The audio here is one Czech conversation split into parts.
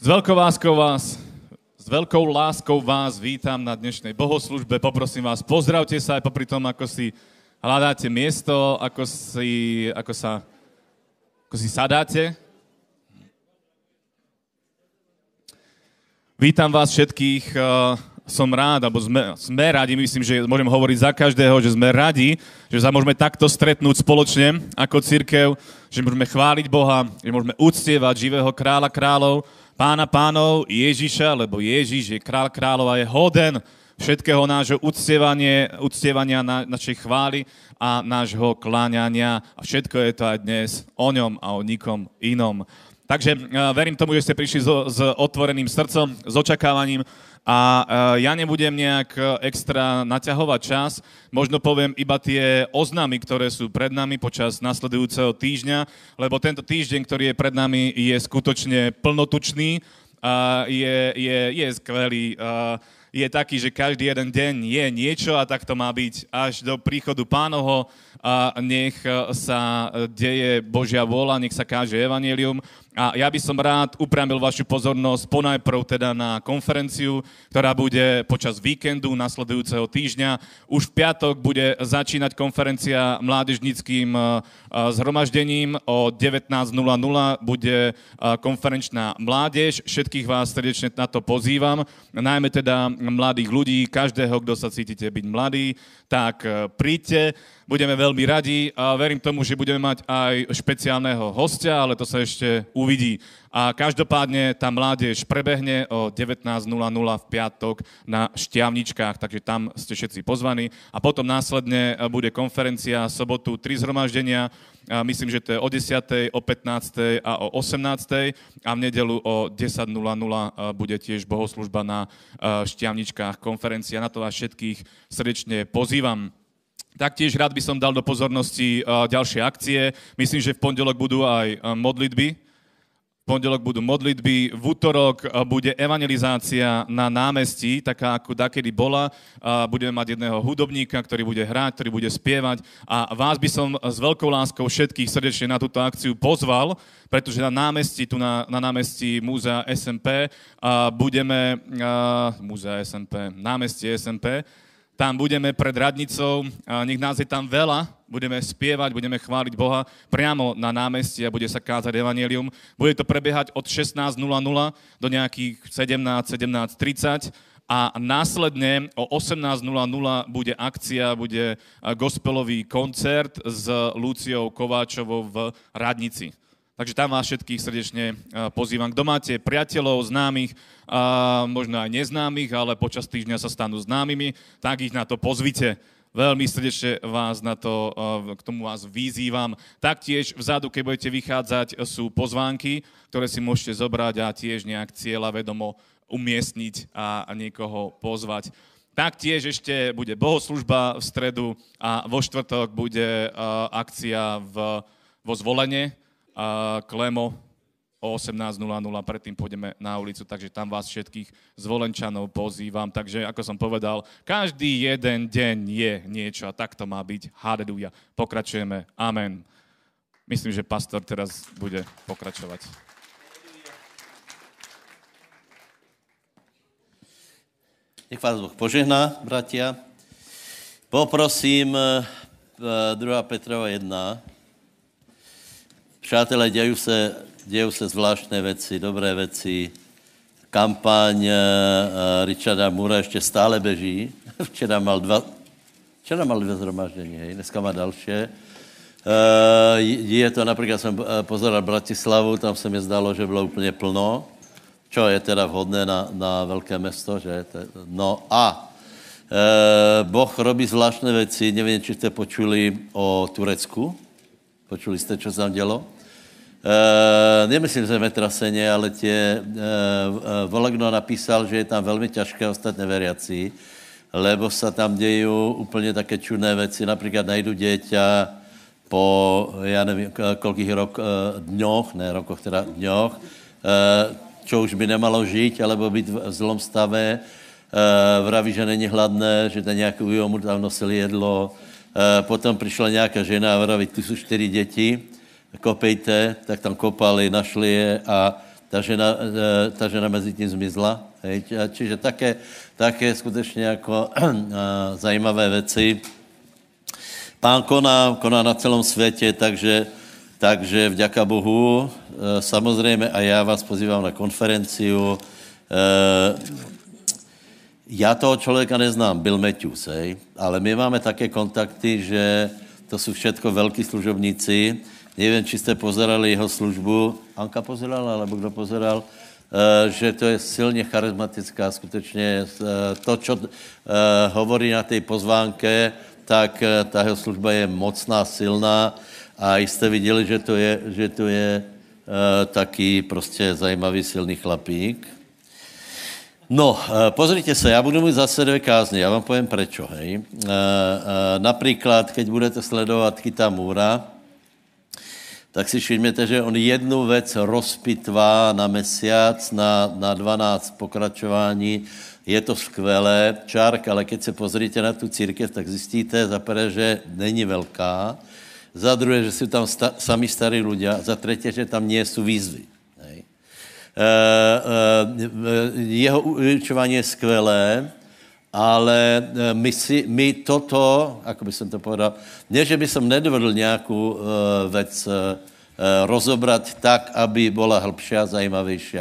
S veľkou láskou vás, s veľkou láskou vás vítam na dnešnej bohoslužbe. Poprosím vás, pozdravte sa aj popri tom, ako si hľadáte miesto, ako, si, ako, sa, ako si sadáte. Vítam vás všetkých. eh, Som rád, alebo sme, sme radi, myslím, že môžem hovoriť za každého, že sme radi, že sa môžeme takto stretnúť spoločne ako církev, že môžeme chváliť Boha, že môžeme uctievať živého kráľa kráľov, pána pánov Ježiša, lebo Ježiš je král kráľov a je hoden všetkého nášho uctievania, uctievania na, našej chvály a nášho kláňania. A všetko je to aj dnes o ňom a o nikom inom. Takže uh, verím tomu, že ste prišli so, s otvoreným srdcom, s očakávaním a uh, ja nebudem nejak uh, extra naťahovať čas, možno poviem iba tie oznámy, ktoré sú pred nami počas nasledujúceho týždňa, lebo tento týždeň, ktorý je pred nami, je skutočne plnotučný, a je, je, je skvelý. Uh, je taký, že každý jeden deň je niečo a tak to má byť až do príchodu pánoho a nech sa deje Božia vola, nech sa káže evanelium. A ja by som rád upriamil vašu pozornosť ponajprv teda na konferenciu, ktorá bude počas víkendu nasledujúceho týždňa. Už v piatok bude začínať konferencia mládežnickým zhromaždením. O 19.00 bude konferenčná mládež. Všetkých vás srdečne na to pozývam. Najmä teda mladých ľudí, každého, kto sa cítite byť mladý, tak príďte. Budeme veľmi radi a verím tomu, že budeme mať aj špeciálneho hostia, ale to sa ešte uvidí. A každopádne tá mládež prebehne o 19.00 v piatok na Šťavničkách, takže tam ste všetci pozvaní. A potom následne bude konferencia sobotu tri zhromaždenia, a myslím, že to je o 10., o 15. a o 18. a v nedelu o 10.00 bude tiež bohoslužba na Šťavničkách konferencia. Na to vás všetkých srdečne pozývam. Taktiež rád by som dal do pozornosti uh, ďalšie akcie. Myslím, že v pondelok budú aj uh, modlitby. V pondelok budú modlitby, v útorok uh, bude evangelizácia na námestí, taká ako dakedy bola. Budeme mať jedného hudobníka, ktorý bude hrať, ktorý bude spievať. A vás by som s veľkou láskou všetkých srdečne na túto akciu pozval, pretože na námestí, tu na, na námestí Múzea SMP, budeme, Múzea SMP, námestie SMP, tam budeme pred radnicou, nech nás je tam veľa, budeme spievať, budeme chváliť Boha priamo na námestí a bude sa kázať evanelium. Bude to prebiehať od 16.00 do nejakých 17, 17.30 a následne o 18.00 bude akcia, bude gospelový koncert s Luciou Kováčovou v Radnici. Takže tam vás všetkých srdečne pozývam. Kto máte priateľov, známych, a možno aj neznámych, ale počas týždňa sa stanú známymi, tak ich na to pozvite. Veľmi srdečne vás na to, k tomu vás vyzývam. Taktiež vzadu, keď budete vychádzať, sú pozvánky, ktoré si môžete zobrať a tiež nejak cieľa vedomo umiestniť a niekoho pozvať. Taktiež ešte bude bohoslužba v stredu a vo štvrtok bude akcia v, vo zvolenie, a Klemo o 18.00, predtým pôjdeme na ulicu, takže tam vás všetkých zvolenčanov pozývam. Takže, ako som povedal, každý jeden deň je niečo a tak to má byť. Haleluja. Pokračujeme. Amen. Myslím, že pastor teraz bude pokračovať. Nech vás Boh požehná, bratia. Poprosím 2. Petrova 1, Přátelé, dějí se, dějí se zvláštné věci, dobré věci. Kampaň uh, Richarda Mura ještě stále beží. Včera mal dva, včera mal dvě zhromaždění, hej, dneska má další. Uh, je to, například jsem pozeral Bratislavu, tam se mi zdalo, že bylo úplně plno, čo je teda vhodné na, na velké město, že? No a Boh robí zvláštné věci, nevím, či jste počuli o Turecku, počuli jste, co se tam dělo? Uh, nemyslím zemetraseně, ale tě uh, Volagno napísal, že je tam velmi těžké ostat neveriací, lebo se tam dějí úplně také čudné věci. Například najdu děťa po, já nevím, kolikých rok, uh, dňoch, ne rokoch, teda dňoch, čo už by nemalo žít, alebo být v zlom stave, vraví, že není hladné, že ten nějaký mu tam nosili jedlo, potom přišla nějaká žena a vraví, tu jsou čtyři děti, kopejte, tak tam kopali, našli je a ta žena, e, ta žena mezi tím zmizla. Hej. Čiže také, také skutečně jako zajímavé věci. Pán koná, koná na celém světě, takže, takže vďaka Bohu, e, samozřejmě a já vás pozývám na konferenciu. E, já toho člověka neznám, byl Matthews, hej, ale my máme také kontakty, že to jsou všetko velký služobníci. Nevím, či jste pozerali jeho službu. Anka pozerala, alebo kdo pozeral? Uh, že to je silně charismatická, skutečně uh, to, co uh, hovorí na té pozvánke, tak ta jeho služba je mocná, silná a jste viděli, že to je, že to je taky prostě zajímavý, silný chlapík. No, eh, pozrite se, já budu mít zase dvě kázně, já vám povím prečo, hej. Například, keď budete sledovat Kita Můra, tak si všimněte, že on jednu věc rozpitvá na mesiac, na, na 12 pokračování. Je to skvělé, čárk, ale keď se pozrite na tu církev, tak zjistíte za prvé, že není velká, za druhé, že jsou tam sta, sami starí ľudia, za třetí, že tam nie jsou výzvy. Eh, eh, jeho učování je skvělé, ale eh, my, si, my toto, ako by som to povedal, ne, že by som nedovedl nějakou věc rozobrat tak, aby byla hĺbší a zajímavější,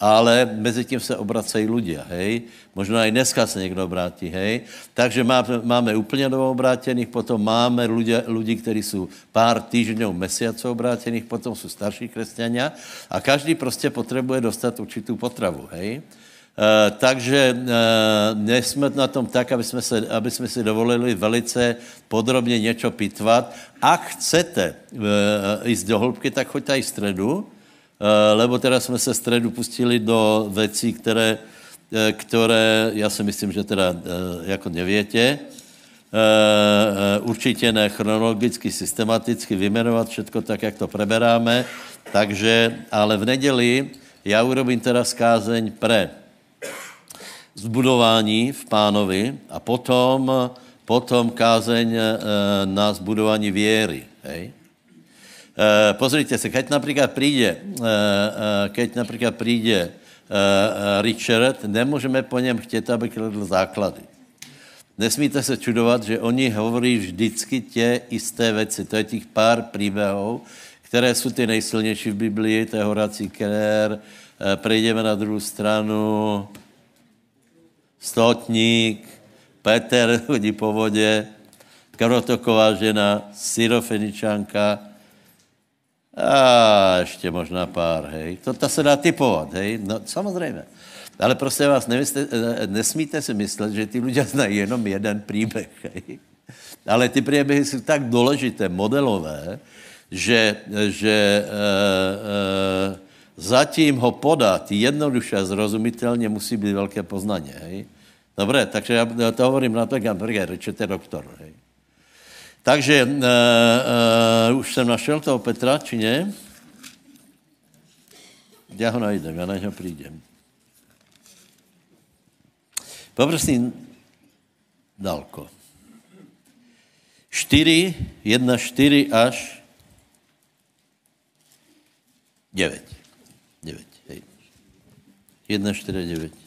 ale mezi tím se obracají ľudia, hej. Možná i dneska se někdo obrátí, hej. Takže máme, máme úplně novou obrátených, potom máme lidi, kteří jsou pár týždňů, mesiaců obrátených, potom jsou starší křesťania a každý prostě potřebuje dostat určitou potravu, hej. Uh, takže uh, nejsme na tom tak, aby jsme, se, aby jsme si dovolili velice podrobně něco pitvat. Ak chcete uh, jít do hloubky, tak choďte i středu, Eh, lebo teda jsme se středu pustili do věcí, které, eh, které já si myslím, že teda eh, jako nevětě, určitě ne chronologicky, systematicky vymenovat všetko tak, jak to preberáme, takže, ale v neděli já urobím teda skázeň pre zbudování v pánovi a potom, potom kázeň na zbudování věry. Hej? Uh, pozrite se, keď například přijde, uh, keď například přijde Richard, nemůžeme po něm chtět, aby kladl základy. Nesmíte se čudovat, že oni hovorí vždycky tě isté věci. To je těch pár příběhů, které jsou ty nejsilnější v Biblii, to je Horací Kerer, prejdeme na druhou stranu, Stotník, Petr chodí po vodě, Krotoková žena, Syrofeničanka, a ještě možná pár, hej. To, to se dá typovat, hej. No, samozřejmě. Ale prostě vás nevyste, nesmíte si myslet, že ty lidé znají jenom jeden příběh, hej. Ale ty příběhy jsou tak důležité, modelové, že, že e, e, zatím ho podat jednoduše a zrozumitelně musí být velké poznání, hej. Dobré, takže já to hovorím na to, Richard je doktor, hej. Takže uh, uh, už jsem našel toho Petra, či ne? Já ho najdem, já na něho přijdem. Poprosím dalko. 4, 1, 4 až 9. 9, hej. 1, 4, 9.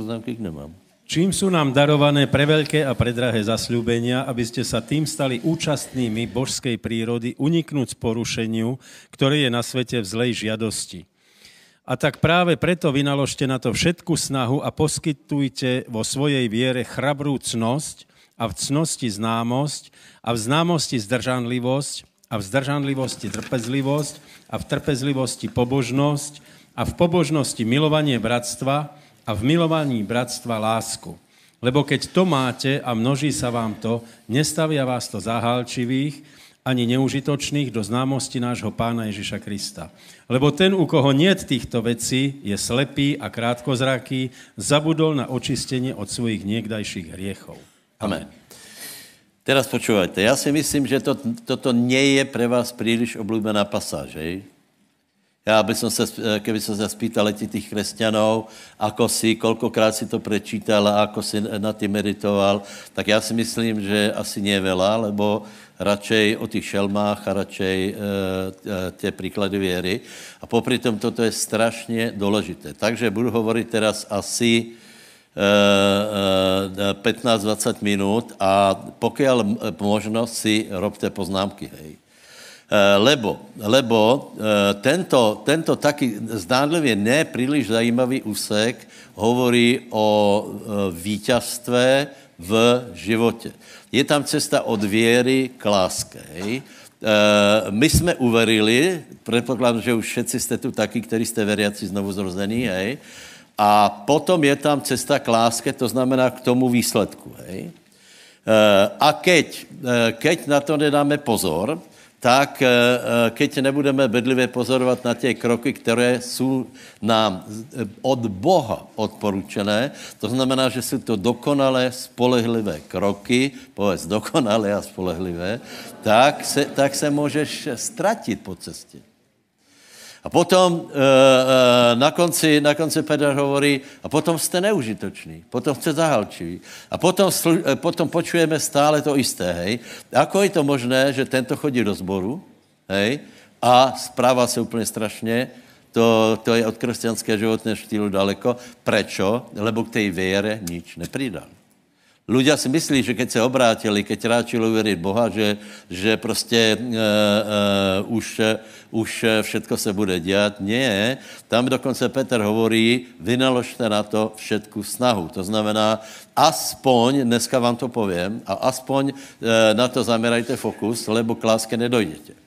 Poznámky nemám. Čím sú nám darované preveľké a predrahé zasľúbenia, aby ste sa tým stali účastnými božskej prírody, uniknúť porušeniu, ktoré je na svete v zlej žiadosti. A tak práve preto vynaložte na to všetku snahu a poskytujte vo svojej viere chrabrú cnosť a v cnosti známosť a v známosti zdržanlivosť a v zdržanlivosti trpezlivosť a v trpezlivosti pobožnosť a v pobožnosti milovanie bratstva a v milovaní bratstva lásku. Lebo keď to máte a množí sa vám to, nestavia vás to zahálčivých ani neužitočných do známosti nášho pána Ježiša Krista. Lebo ten, u koho niet týchto vecí, je slepý a krátkozraký, zabudol na očistenie od svojich niekdajších hriechov. Amen. Teraz počúvajte, já si myslím, že to, toto nie je pre vás příliš oblíbená pasáž, hej? Já bych se, keby se spýtali těch křesťanů, ako si, kolkokrát si to prečítal a ako si na tím meditoval, tak já si myslím, že asi nie veľa, lebo radšej o těch šelmách a radšej e, tě příklady věry. A popri tom toto je strašně důležité. Takže budu hovorit teraz asi 15-20 minut a pokud možno si robte poznámky, hej. Lebo, lebo tento, tento taky zdánlivě nepříliš zajímavý úsek hovorí o vítězství v životě. Je tam cesta od věry k láske. Hej? my jsme uverili, předpokládám, že už všetci jste tu taky, kteří jste veriaci znovu zrození, hej? A potom je tam cesta k láske, to znamená k tomu výsledku. Hej? A keď, keď na to nedáme pozor, tak keď nebudeme bedlivě pozorovat na těch kroky, které jsou nám od Boha odporučené, to znamená, že jsou to dokonalé, spolehlivé kroky, povedz dokonalé a spolehlivé, tak se, tak se můžeš ztratit po cestě. A potom e, e, na, konci, na konci Petr hovorí, a potom jste neužitoční, potom jste zahalčiví. A potom, slu, e, potom počujeme stále to isté, hej. Ako je to možné, že tento chodí do sboru, hej, a správa se úplně strašně, to, to je od křesťanského životného štýlu daleko. Prečo? Lebo k té věre nič nepridal. Ľudia si myslí, že keď se obrátili, keď ráčili uvěřit Boha, že, že prostě uh, uh, už, už všetko se bude dělat. Nie, tam dokonce Petr hovorí, vynaložte na to všetku snahu. To znamená, aspoň, dneska vám to povím, a aspoň uh, na to zamerajte fokus, lebo k láske nedojdete.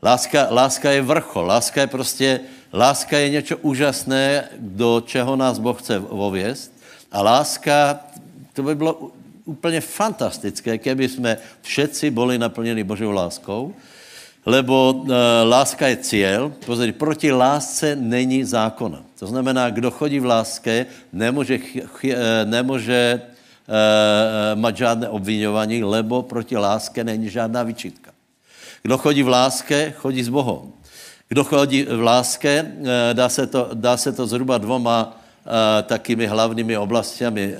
Láska, láska je vrchol, láska je prostě, láska je něco úžasné, do čeho nás Boh chce vověst. A láska to by bylo úplně fantastické, keby jsme všetci byli naplněni Božou láskou, lebo e, láska je cíl. Pozor, proti lásce není zákona. To znamená, kdo chodí v láske, nemůže, ch, ch, e, nemůže e, mať žádné obvinování, lebo proti láske není žádná vyčitka. Kdo chodí v láske, chodí s Bohem. Kdo chodí v láske, dá se to, dá se to zhruba dvoma takými hlavními oblastiami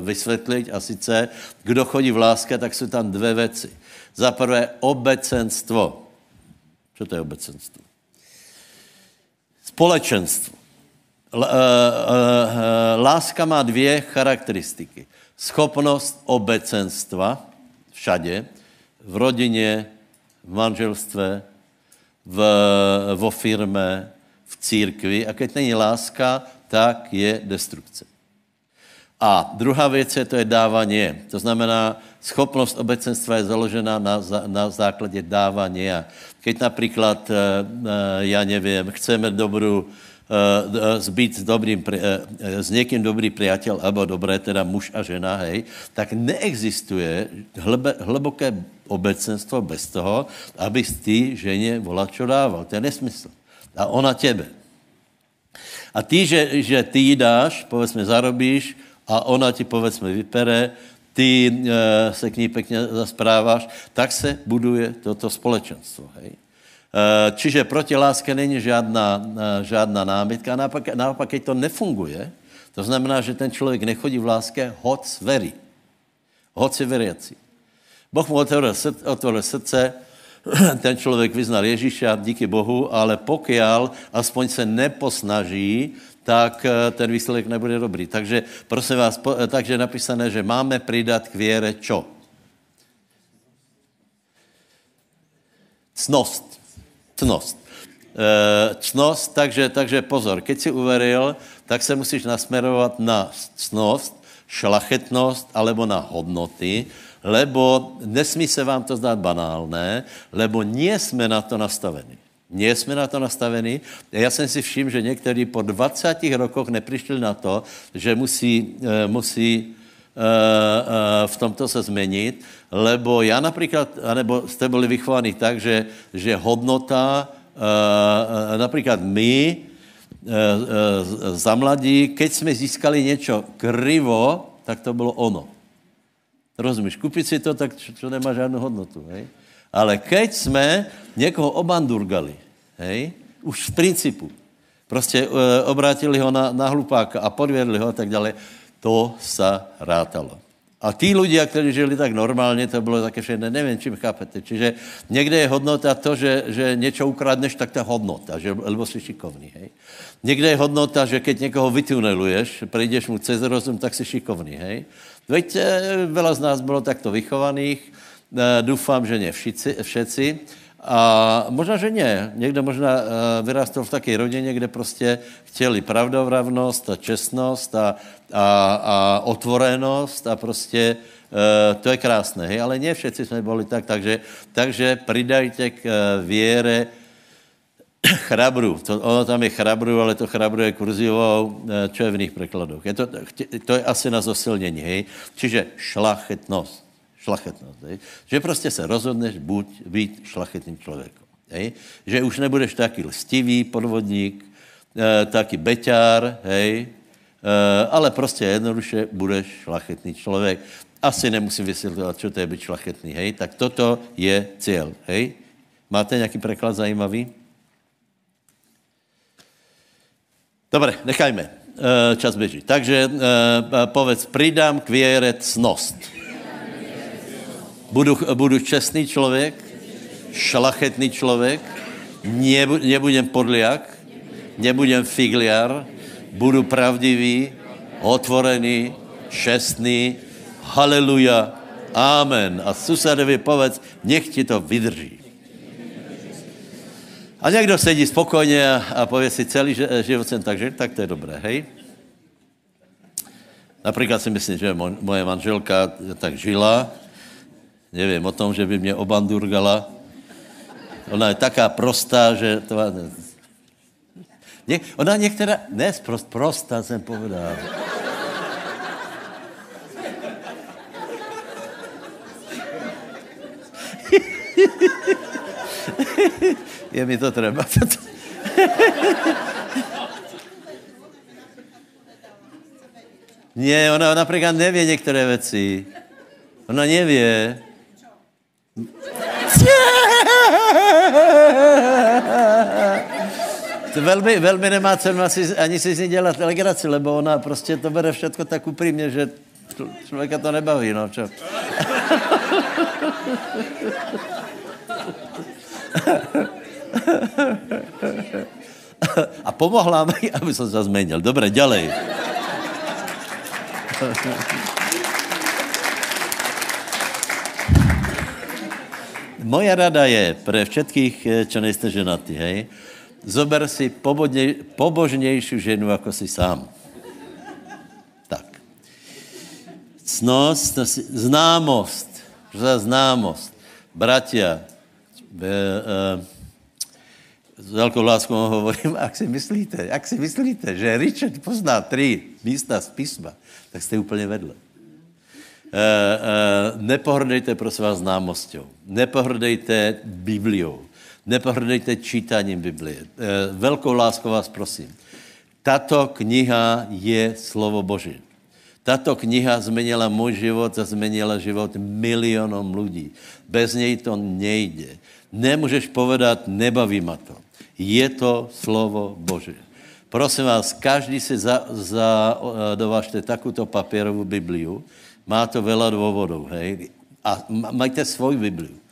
vysvětlit. A sice, kdo chodí v láske, tak jsou tam dvě věci. Za prvé obecenstvo. Co to je obecenstvo? Společenstvo. Láska má dvě charakteristiky. Schopnost obecenstva všade, v rodině, v manželstve, v, vo firme, v církvi. A keď není láska, tak je destrukce. A druhá věc je, to je dávání. To znamená, schopnost obecenstva je založena na, na základě dávání. Keď například, eh, eh, já nevím, chceme dobrou, zbyt s, dobrým, eh, s někým dobrý priateľ, alebo dobré, teda muž a žena, hej, tak neexistuje hlbe, hluboké obecenstvo bez toho, aby ty ženě volačo dával. To je nesmysl. A ona tebe. A ty, že, že ty jí dáš, povedzme, zarobíš a ona ti, povedzme, vypere, ty e, se k ní pěkně zaspráváš, tak se buduje toto společenstvo. Hej? E, čiže proti láske není žádná, e, žádná námitka. A naopak, naopak, keď to nefunguje, to znamená, že ten člověk nechodí v láske, hoc verí. Hoc je veriaci. Boh mu otvoril, otvoril srdce, ten člověk vyznal Ježíša, díky Bohu, ale pokiaľ aspoň se neposnaží, tak eh, ten výsledek nebude dobrý. Takže prosím vás, eh, takže napísané, že máme přidat k věre čo? Cnost. Cnost. E, cnost, takže, takže pozor, keď si uveril, tak se musíš nasmerovat na cnost, šlachetnost alebo na hodnoty, lebo nesmí se vám to zdát banálné, lebo nie jsme na to nastaveni. Nie jsme na to nastaveni. Já jsem si všiml, že někteří po 20 rokoch nepřišli na to, že musí, uh, musí uh, uh, v tomto se změnit, lebo já například, anebo jste byli vychovaní tak, že, že hodnota, například my, za mladí, keď jsme získali něco krivo, tak to bylo ono. Rozumíš, kupit si to, tak čo nemá žádnou hodnotu. Hej? Ale keď jsme někoho obandurgali, hej, už z principu, prostě e, obrátili ho na, na hlupáka a podvědli ho a tak dále, to sa rátalo. A tí ľudia, ktorí žili tak normálně, to bylo také všechno, nevím, čím chápete. Čiže někde je hodnota to, že, že něco ukradneš, tak je hodnota, že, lebo jsi šikovný. Hej? Někde je hodnota, že keď někoho vytuneluješ, prejdeš mu cez rozum, tak jsi šikovný. Hej? Veď veľa z nás bylo takto vychovaných, e, doufám, že ne všici, všetci, a možná, že ne. Někdo možná uh, v také rodině, kde prostě chtěli pravdovravnost a čestnost a, a, a otvorenost a prostě uh, to je krásné, hej? ale ne všetci jsme byli tak, takže, takže pridajte k uh, věre chrabru. To, ono tam je chrabru, ale to chrabru je kurzivou, čo je v nich prekladoch. Je to, to je asi na zosilnění, hej? Čiže šlachetnost šlachetnost. Hej? Že prostě se rozhodneš buď být šlachetným člověkem. Hej? Že už nebudeš taky lstivý podvodník, e, taky beťár, hej? E, ale prostě jednoduše budeš šlachetný člověk. Asi nemusím vysvětlovat, co to je být šlachetný, hej? Tak toto je cíl, hej? Máte nějaký překlad zajímavý? Dobre, nechajme. E, čas běží. Takže e, povedz, pridám k věre cnost. Budu, budu čestný člověk, šlachetný člověk, nebu, nebudem podliak, nebudem figliar, budu pravdivý, otvorený, čestný, haleluja, amen. A susedovi povedz, nech ti to vydrží. A někdo sedí spokojně a, a pově si, celý život jsem tak žil, tak to je dobré, hej? Například si myslím, že moje manželka tak žila, nevím, o tom, že by mě obandurgala. Ona je taká prostá, že to... Ně, ona některá... Ne, prost, prostá jsem povedal. je mi to třeba. Ne, ona například nevě některé věci. Ona nevě. To velmi, velmi nemá cenu asi, ani si z ní dělat legraci, lebo ona prostě to bere všechno tak upřímně, že člověka to nebaví, no čo. A pomohla mi, aby jsem se změnil. Dobré, dělej. Moja rada je pre všetkých, eh, čo nejste ženatí, hej, zober si pobodne, pobožnější ženu, jako si sám. Tak. Cnost, známost, za známost. Bratia, be, uh, s velkou láskou hovorím, ak si myslíte, ak si myslíte, že Richard pozná tři místa z písma, tak jste úplně vedle. Uh, uh, nepohrdejte prosím vás známosťou. Nepohrdejte Bibliou. Nepohrdejte čítaním Biblie. Uh, velkou láskou vás prosím. Tato kniha je slovo Boží. Tato kniha změnila můj život a změnila život milionům lidí. Bez něj to nejde. Nemůžeš povedat, nebaví ma to. Je to slovo Boží. Prosím vás, každý si za, za, dovažte takovou papírovou Bibliu, má to veľa dôvodov, hej. A majte svoj Bibliu.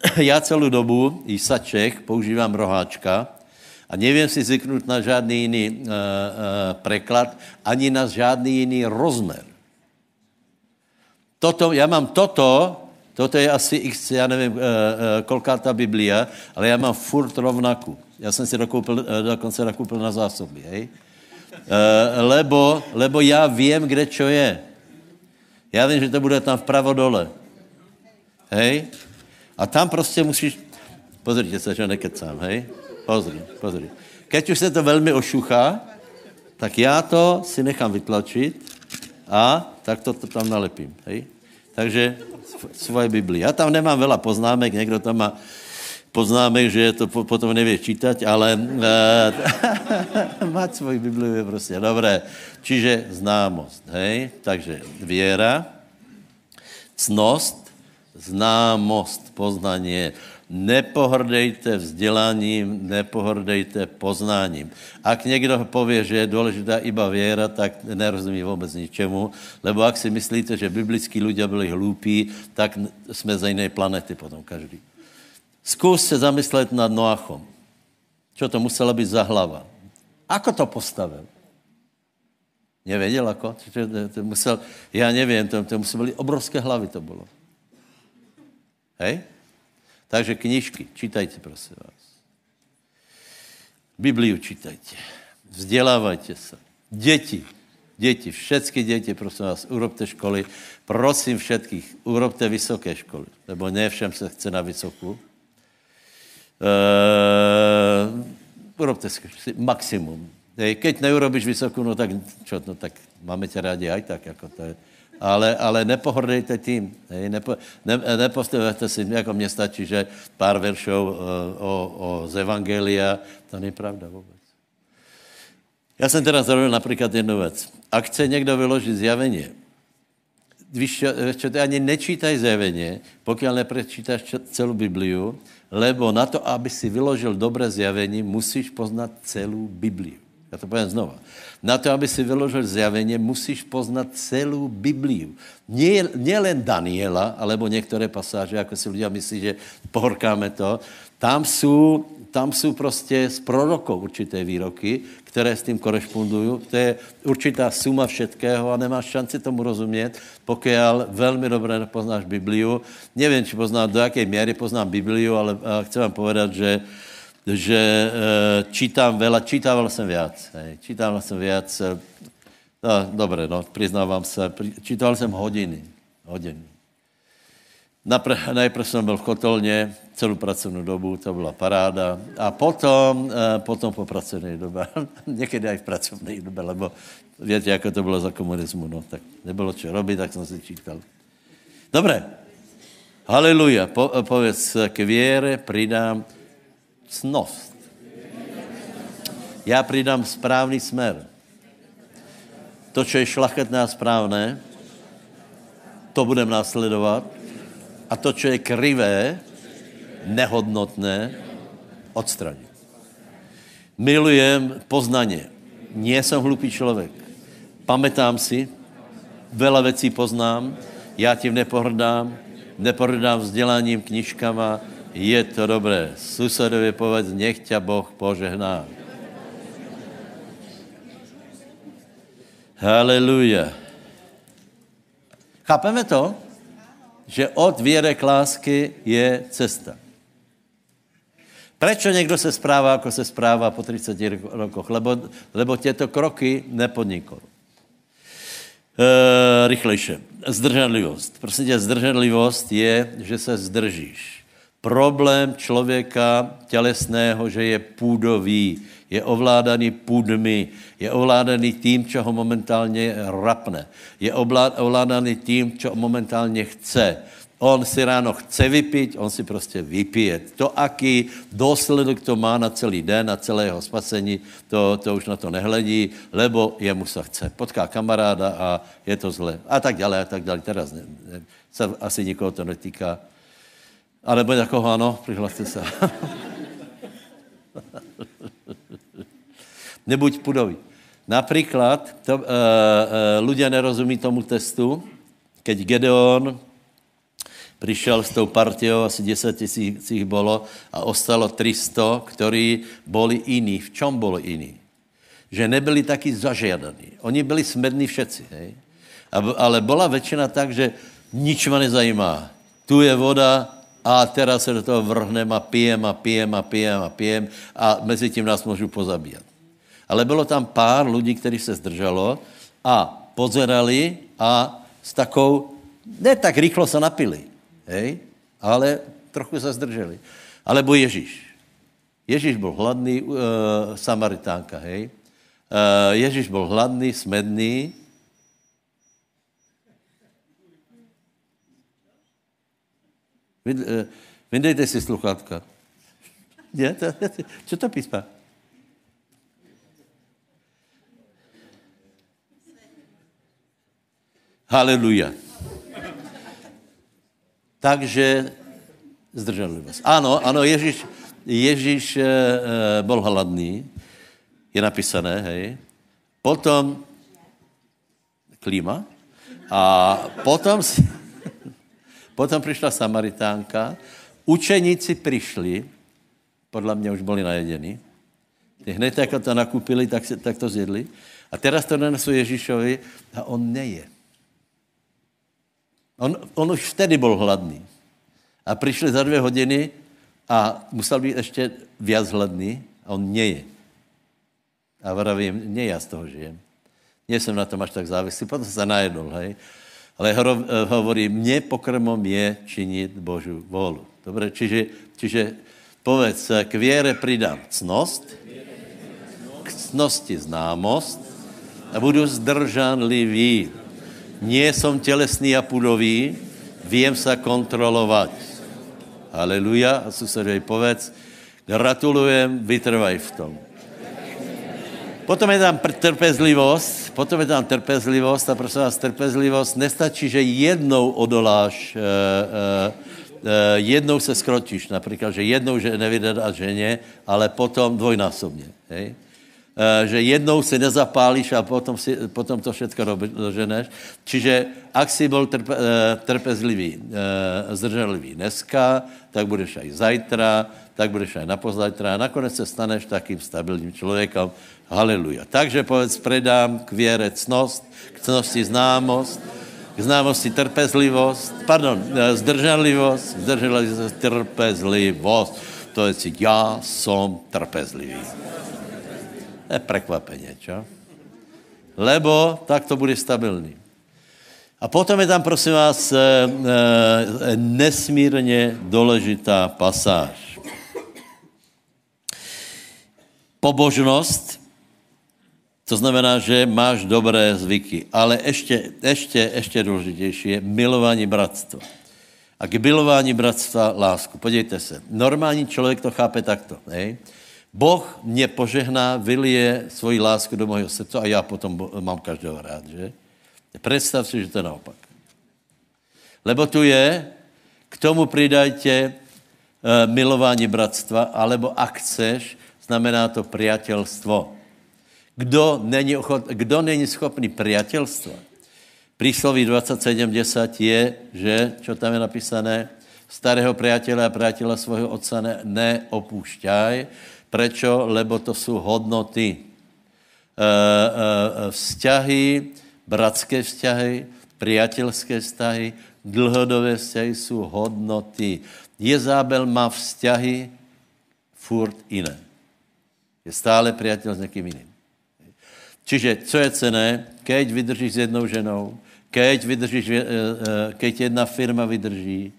Já celou dobu, i sa Čech, používám roháčka a nevím si zvyknout na žádný jiný uh, uh, preklad, ani na žádný jiný rozmer. Toto, já mám toto, toto je asi x, já nevím, uh, uh, kolká ta Biblia, ale já mám furt rovnaku. Já jsem si dokoupil, uh, dokonce nakoupil na zásoby, hej. Uh, lebo, lebo já vím, kde čo je. Já vím, že to bude tam vpravo dole. Hej? A tam prostě musíš... Pozrite se, že nekecám, hej? Pozri, pozri. Keď už se to velmi ošuchá, tak já to si nechám vytlačit a tak to, to tam nalepím, hej? Takže svoje Bibli. Já tam nemám veľa poznámek, někdo tam má poznámek, že to potom nevě čítať, ale uh, mať svoji Bibliu je prostě dobré. Čiže známost, hej? Takže věra, cnost, známost, poznanie. nepohrdejte vzděláním, nepohrdejte poznáním. Ak někdo pově, že je důležitá iba věra, tak nerozumí vůbec ničemu, lebo ak si myslíte, že biblickí ľudia byli hlúpí, tak jsme z jiné planety potom každý. Zkus se zamyslet nad Noachom. Čo to musela být za hlava? Ako to postavil? Nevěděl ako? To, musel, já nevím, to, to museli byly obrovské hlavy to bylo. Hej? Takže knižky, čítajte, prosím vás. Bibliu čítajte. Vzdělávajte se. Děti, děti, všechny děti, prosím vás, urobte školy. Prosím všetkých, urobte vysoké školy, lebo ne všem se chce na vysokou. Uh, urobte si maximum. Hej, keď neurobíš vysokou, no tak čo, no tak máme tě rádi aj tak, jako to je ale, ale nepohrdejte tím. Hej, nepo, ne, nepostavujte si, jako mně stačí, že pár veršov uh, o, o z Evangelia, to není pravda vůbec. Já jsem teda zrobil například jednu věc. Ak chce někdo vyložit zjavení, víš, čo, ty ani nečítaj zjavení, pokud neprečítáš celou Bibliu, lebo na to, aby si vyložil dobré zjavení, musíš poznat celou Bibliu. Já to povím znova. Na to, aby si vyložil zjavení, musíš poznat celou Bibliu. Nie, nie Daniela, alebo některé pasáže, jako si lidé myslí, že pohorkáme to. Tam jsou, tam jsou prostě z prorokov určité výroky, které s tím korešpondují. To je určitá suma všetkého a nemáš šanci tomu rozumět, pokud velmi dobře poznáš Bibliu. Nevím, či poznám, do jaké míry poznám Bibliu, ale chci vám povedat, že že e, čítám veľa, čítával jsem viac. Hej, čítával jsem viac. E, no, dobré, no, přiznávám se, čítal jsem hodiny. Hodiny. Napr- najprv jsem byl v kotolně celou pracovnou dobu, to byla paráda. A potom, e, potom po pracovní době, někdy i v pracovní době, lebo víte, jak to bylo za komunismu, no, tak nebylo čo robit, tak jsem si čítal. Dobré. Haleluja. Po, povedz, k věre přidám cnost. Já přidám správný smer. To, co je šlachetné a správné, to budem následovat. A to, co je krivé, nehodnotné, odstranit. Milujem poznaně. Nie jsem hlupý člověk. Pamätám si, veľa věcí poznám, já tím nepohrdám, nepohrdám vzděláním, knižkama, je to dobré. Susedovi povedz, nech ťa Boh požehná. Haleluja. Chápeme to? Že od věre k lásky je cesta. Prečo někdo se správá, jako se správá po 30 rokoch? Lebo, lebo těto kroky nepodnikl. E, rychlejše. Zdrženlivost. Prosím tě, zdrženlivost je, že se zdržíš. Problém člověka tělesného, že je půdový, je ovládaný půdmi, je ovládaný tím, čo ho momentálně rapne, je ovládaný tím, čo momentálně chce. On si ráno chce vypít, on si prostě vypije. To, aký důsledek to má na celý den, na celé jeho spasení, to, to už na to nehledí, lebo jemu se chce. Potká kamaráda a je to zle. A tak dále, a tak dále. Teraz ne, ne, se asi nikoho to netýká. A nebo jako ano, přihlaste se. Nebuď pudový. Například, to, uh, uh, ľudia nerozumí tomu testu, keď Gedeon přišel s tou partiou, asi 10 tisíc jich bylo a ostalo 300, ktorí byli jiní. V čom byli jiní? Že nebyli taky zažiadaní. Oni byli smední všetci, hej? Ale byla většina tak, že nič ma nezajímá. Tu je voda, a teraz se do toho vrhneme a pijem a pijem a pijem a pijem a mezi tím nás můžu pozabíjat. Ale bylo tam pár lidí, kteří se zdrželo a pozerali a s takou, ne tak rychlo se napili, hej, ale trochu se zdrželi. Alebo Ježíš. Ježíš byl hladný, uh, Samaritánka, hej. Uh, Ježíš byl hladný, smedný, Eh, vyndejte si sluchátka. Je, to, co to písma? Haleluja. Takže Zdrženlivost. Ano, ano, Ježíš, Ježíš e, byl hladný, je napísané, hej. Potom klíma a potom, potom přišla Samaritánka, učeníci přišli, podle mě už byli najedení, ty hned jako to nakupili, tak, se, tak to zjedli. A teraz to nanesou Ježíšovi a on neje. On, on už vtedy byl hladný. A přišli za dvě hodiny a musel být ještě víc hladný a on neje. A vravím, ne já z toho žijem. Nie jsem na tom až tak závislý, potom se najednul, hej. Ale hovorí, mě pokrmom je činit Božu volu. Dobre, čiže, čiže povedz, k věre přidám cnost, k cnosti známost a budu zdržanlivý. Nie som tělesný a pudový, vím se kontrolovat. Aleluja. A susedej povedz, gratulujem, vytrvaj v tom. Potom je tam trpezlivost, potom je tam trpezlivost a prosím vás, trpezlivost nestačí, že jednou odoláš, e, e, jednou se skrotíš, například, že jednou že nevydáš ženě, ale potom dvojnásobně. Hej? E, že jednou si nezapálíš a potom, si, potom to všechno doženeš. Čiže ak si byl trpe, trpezlivý, zdrželivý dneska, tak budeš aj zajtra, tak budeš aj napozajtra a nakonec se staneš takým stabilním člověkem, Haleluja. Takže povedz, predám k věre cnost, k cnosti známost, k známosti trpezlivost, pardon, eh, zdržanlivost, zdržanlivost, trpezlivost. To je si, já jsem trpezlivý. Je prekvapení, čo? Lebo tak to bude stabilní. A potom je tam, prosím vás, eh, eh, nesmírně důležitá pasáž. Pobožnost to znamená, že máš dobré zvyky. Ale ještě, ještě, ještě důležitější je milování bratstva. A k milování bratstva lásku. Podívejte se, normální člověk to chápe takto. Ne? Boh mě požehná, vylije svoji lásku do mého srdce a já potom mám každého rád, že? Představ si, že to je naopak. Lebo tu je, k tomu přidajte uh, milování bratstva, alebo ak chceš, znamená to priateľstvo. Kdo není, ochot, kdo není schopný přátelstva? Prísloví 27.10 je, že, čo tam je napísané, starého priateľa a priateľa svojho otca ne. Prečo? Lebo to jsou hodnoty. E, e, vzťahy, bratské vzťahy, priateľské vzťahy, dlhodobé vzťahy jsou hodnoty. Jezábel má vzťahy furt jiné. Je stále priateľ s někým jiným. Čiže co je cené, keď vydržíš s jednou ženou, keď, vydržíš, eh, eh, keď jedna firma vydrží,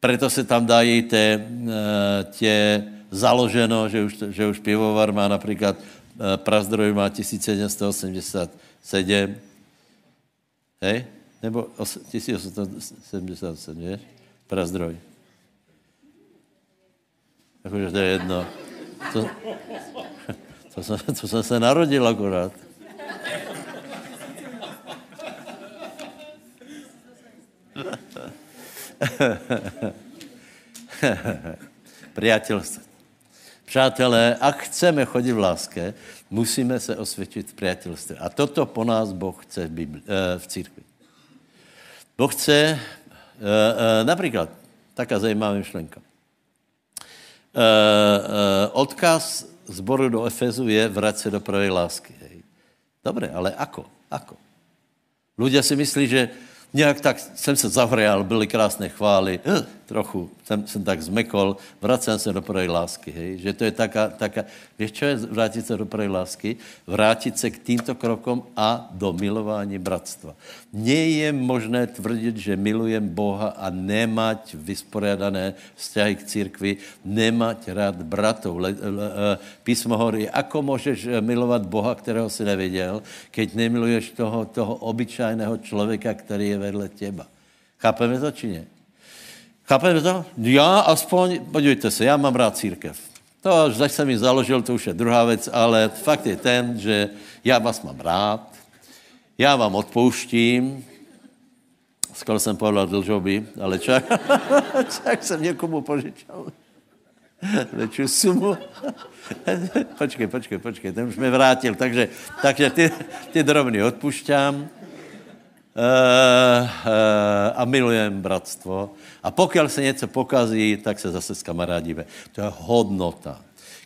proto se tam dají te, eh, tě založeno, že už, že už pivovar má například, Prazdroj má 1787, hej? Nebo 1877, víš? Prazdroj. Jakože to je jedno. To, to, jsem, to jsem se narodil akorát. Priateľstvo. Přátelé, ak chceme chodit v láske, musíme se osvědčit v přátelství. A toto po nás Boh chce v, Bibli, eh, v církvi. Boh chce, eh, eh, například, taká zajímavá myšlenka. Odkaz zboru do Efezu je vrať se do prvej lásky. Hej. Dobre, ale ako? Ako? Ľudia si myslí, že nějak tak jsem se zahrál, byly krásné chvály, trochu jsem, jsem tak zmekol, vracím se do prvej lásky, hej, že to je taká, taká, víš, čo je vrátit se do prvej lásky? Vrátit se k týmto krokom a do milování bratstva. Nie je možné tvrdit, že milujem Boha a nemať vysporiadané vzťahy k církvi, nemať rád bratov. Le, le, le, písmo hovorí, ako můžeš milovat Boha, kterého si neviděl, keď nemiluješ toho, toho obyčajného člověka, který je vedle těba. Chápeme to, či ne? Chápeme to? Já aspoň, podívejte se, já mám rád církev. To, až jsem ji založil, to už je druhá věc, ale fakt je ten, že já vás mám rád, já vám odpouštím, Skoro jsem povedal dlžoby, ale čak, čak jsem někomu požičal větší sumu. počkej, počkej, počkej, ten už mi vrátil, takže, takže ty, ty drobný odpušťám a milujem bratstvo. A pokud se něco pokazí, tak se zase skamarádíme. To je hodnota.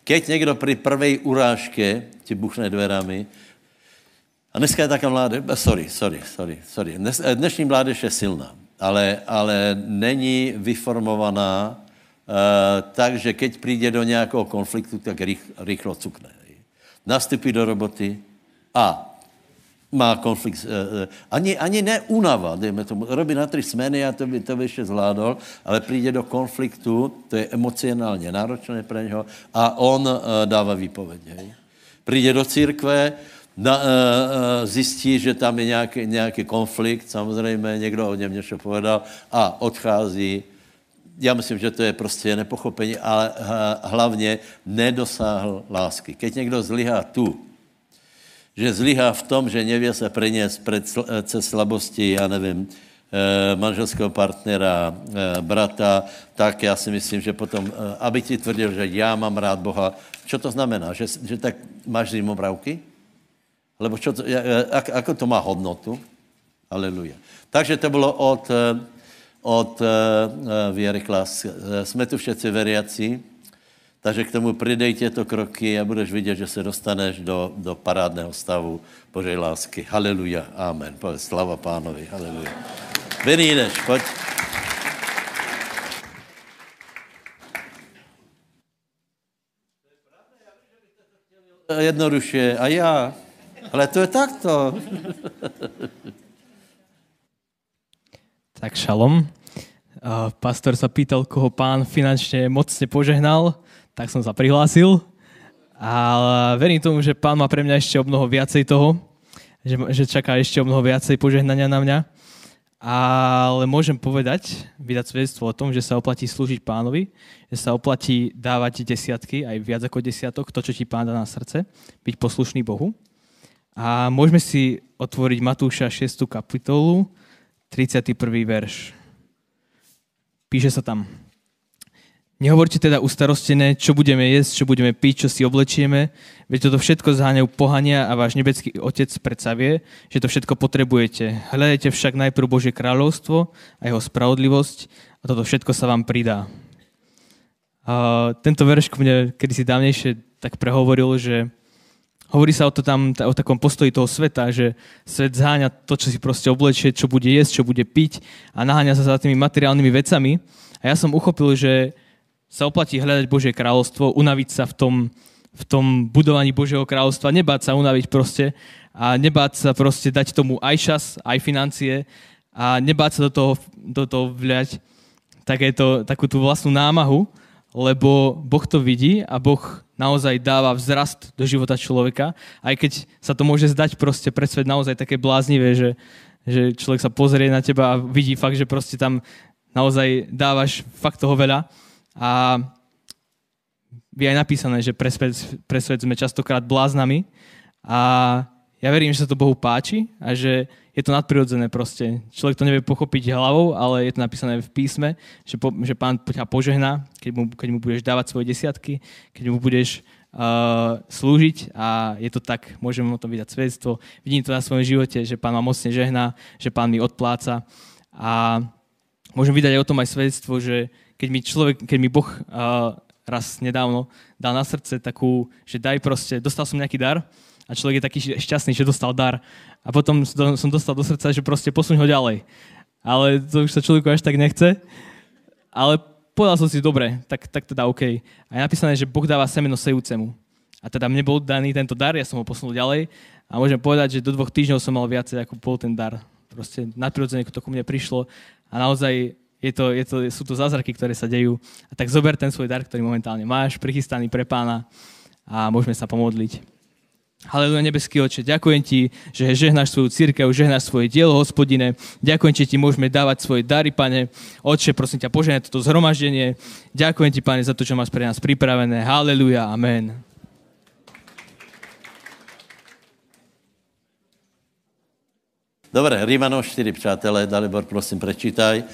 Keď někdo při prvej urážke ti buchne dverami, a dneska je taká mládež, eh, sorry, sorry, sorry, sorry. Dnes, dnešní mládež je silná, ale, ale není vyformovaná Uh, takže keď přijde do nějakého konfliktu, tak rych, rychlo cukne. Nastupí do roboty a má konflikt. Uh, ani, ani ne únava, dejme tomu. Robí na tři smeny a to by, to by ještě zvládol, ale přijde do konfliktu, to je emocionálně náročné pro něho a on uh, dává výpověď. Přijde do církve, na, zjistí, že tam je nějaký, nějaký konflikt, samozřejmě někdo o něm něco povedal a odchází já myslím, že to je prostě nepochopení, ale hlavně nedosáhl lásky. Keď někdo zlyhá tu, že zlyhá v tom, že nevě se preněz před cez slabosti, já nevím, eh, manželského partnera, eh, brata, tak já si myslím, že potom, eh, aby ti tvrdil, že já mám rád Boha, čo to znamená? Že, že tak máš zimobravky? Lebo čo to, jak, ako to má hodnotu? Aleluja. Takže to bylo od od Věry Klas. Jsme tu všetci veriaci, takže k tomu přidej těto kroky a budeš vidět, že se dostaneš do, do parádného stavu Božej lásky. Haleluja, amen. Povedz, slava pánovi, haleluja. Benídeš, pojď. Jednoduše, a já. Ale to je takto. Tak šalom. Pastor sa pýtal, koho pán finančne mocne požehnal, tak som sa prihlásil. A verím tomu, že pán má pre mňa ešte o mnoho viacej toho, že, že čaká ešte o mnoho viacej požehnania na mňa. Ale môžem povedať, vydať svedectvo o tom, že sa oplatí slúžiť pánovi, že sa oplatí dávať desiatky, aj viac ako desiatok, to, čo ti pán dá na srdce, byť poslušný Bohu. A môžeme si otvoriť Matúša 6. kapitolu, 31. verš. Píše sa tam. Nehovorte teda ustarostené, čo budeme jesť, čo budeme piť, čo si oblečieme, veď toto všetko zháňajú pohania a váš nebecký Otec predsa vie, že to všetko potrebujete. Hľadajte však najprv Božie kráľovstvo a jeho spravodlivosť a toto všetko sa vám pridá. A tento verš ku mne kedysi dávnejšie tak prehovoril, že Hovorí sa o, to tam, o takom postoji toho sveta, že svet zháňa to, čo si proste oblečie, čo bude jesť, čo bude piť a naháňa sa za tými materiálnymi vecami. A ja som uchopil, že sa oplatí hľadať Božie kráľovstvo, unaviť sa v tom, v tom budovaní Božieho kráľovstva, nebáť sa unaviť proste a nebáť sa proste dať tomu aj čas, aj financie a nebáť sa do toho, do toho vľať takéto, takú tú vlastnú námahu, lebo Boh to vidí a Boh naozaj dáva vzrast do života človeka, aj keď sa to môže zdať proste pred svet naozaj také bláznivé, že, že človek sa pozrie na teba a vidí fakt, že proste tam naozaj dávaš fakt toho veľa. A je aj napísané, že pre svet, pre svet sme častokrát bláznami a ja verím, že sa to Bohu páči a že je to nadprirodzené proste. Človek to nevie pochopiť hlavou, ale je to napísané v písme, že, po, že pán ťa požehná, keď mu, keď mu budeš dávať svoje desiatky, keď mu budeš uh, slúžiť a je to tak, môžem o tom vydať svedectvo. Vidím to na svojom živote, že pán ma mocne žehná, že pán mi odpláca a môžem vydať aj o tom aj svedectvo, že keď mi človek, keď mi Boh uh, raz nedávno dal na srdce takú, že daj proste, dostal som nejaký dar, a človek je taký šťastný, že dostal dar. A potom som dostal do srdca, že proste posuň ho ďalej. Ale to už sa človeku až tak nechce. Ale povedal som si, dobre, tak, tak teda OK. A je napísané, že Boh dáva semeno sejúcemu. A teda mne bol daný tento dar, ja som ho posunul ďalej a môžem povedať, že do dvoch týždňov som mal viacej, ako bol ten dar. Proste nadprirodzene to ku mne prišlo a naozaj je to, je to, sú to zázraky, ktoré sa dejú. A tak zober ten svoj dar, ktorý momentálne máš, prichystaný pre pána a môžeme sa pomodliť. Haleluja, nebeský oče, ďakujem ti, že žehnáš svoju církev, žehnáš svoje dielo, hospodine. Ďakujem ti, ti môžeme dávať svoje dary, pane. Oče, prosím ťa, požehnaj toto zhromaždenie. Ďakujem ti, pane, za to, čo máš pre nás pripravené. Haleluja, amen. Dobré, Rímanom 4, přátelé, Dalibor, prosím, prečítaj.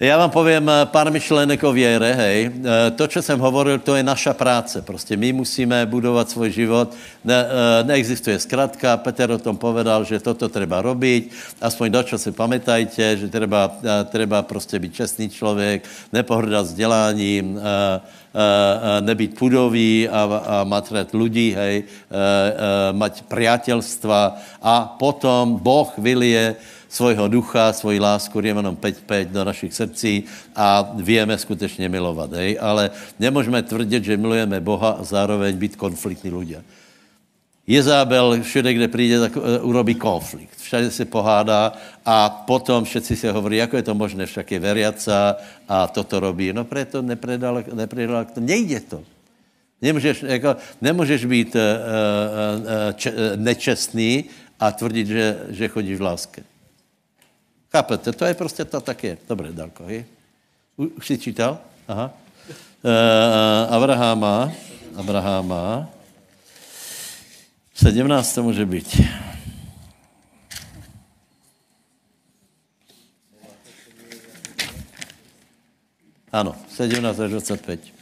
Já vám povím eh, pár myšlenek o věre, hej. Eh, to, co jsem hovoril, to je naša práce. Prostě my musíme budovat svůj život. Ne, eh, neexistuje zkratka. Peter o tom povedal, že toto treba robiť. Aspoň do čo si pamätajte, že treba, treba prostě být čestný člověk, nepohrdat vzděláním, nebýt pudový a, a matret lidí, hej, mať priateľstva a potom Boh vylie svojho ducha, svoji lásku Rímanom 5.5 do našich srdcí a vieme skutečně milovat. Hej? Ale nemůžeme tvrdit, že milujeme Boha a zároveň být konfliktní ľudia. Jezábel všude, kde přijde, tak uh, urobí konflikt. Všade se pohádá a potom všetci si hovorí, jako je to možné, však je veriaca a toto robí. No preto nepredal, nepredal to. Nejde to. Nemůžeš, jako, nemůžeš být uh, uh, če, nečestný a tvrdit, že, že chodíš v láske. Chápete? To je prostě to tak je. Dobré, Dalko, hej? Už jsi čítal? Aha. Uh, Abrahama, Abrahama, 17 to může být. Ano, 17 až 25.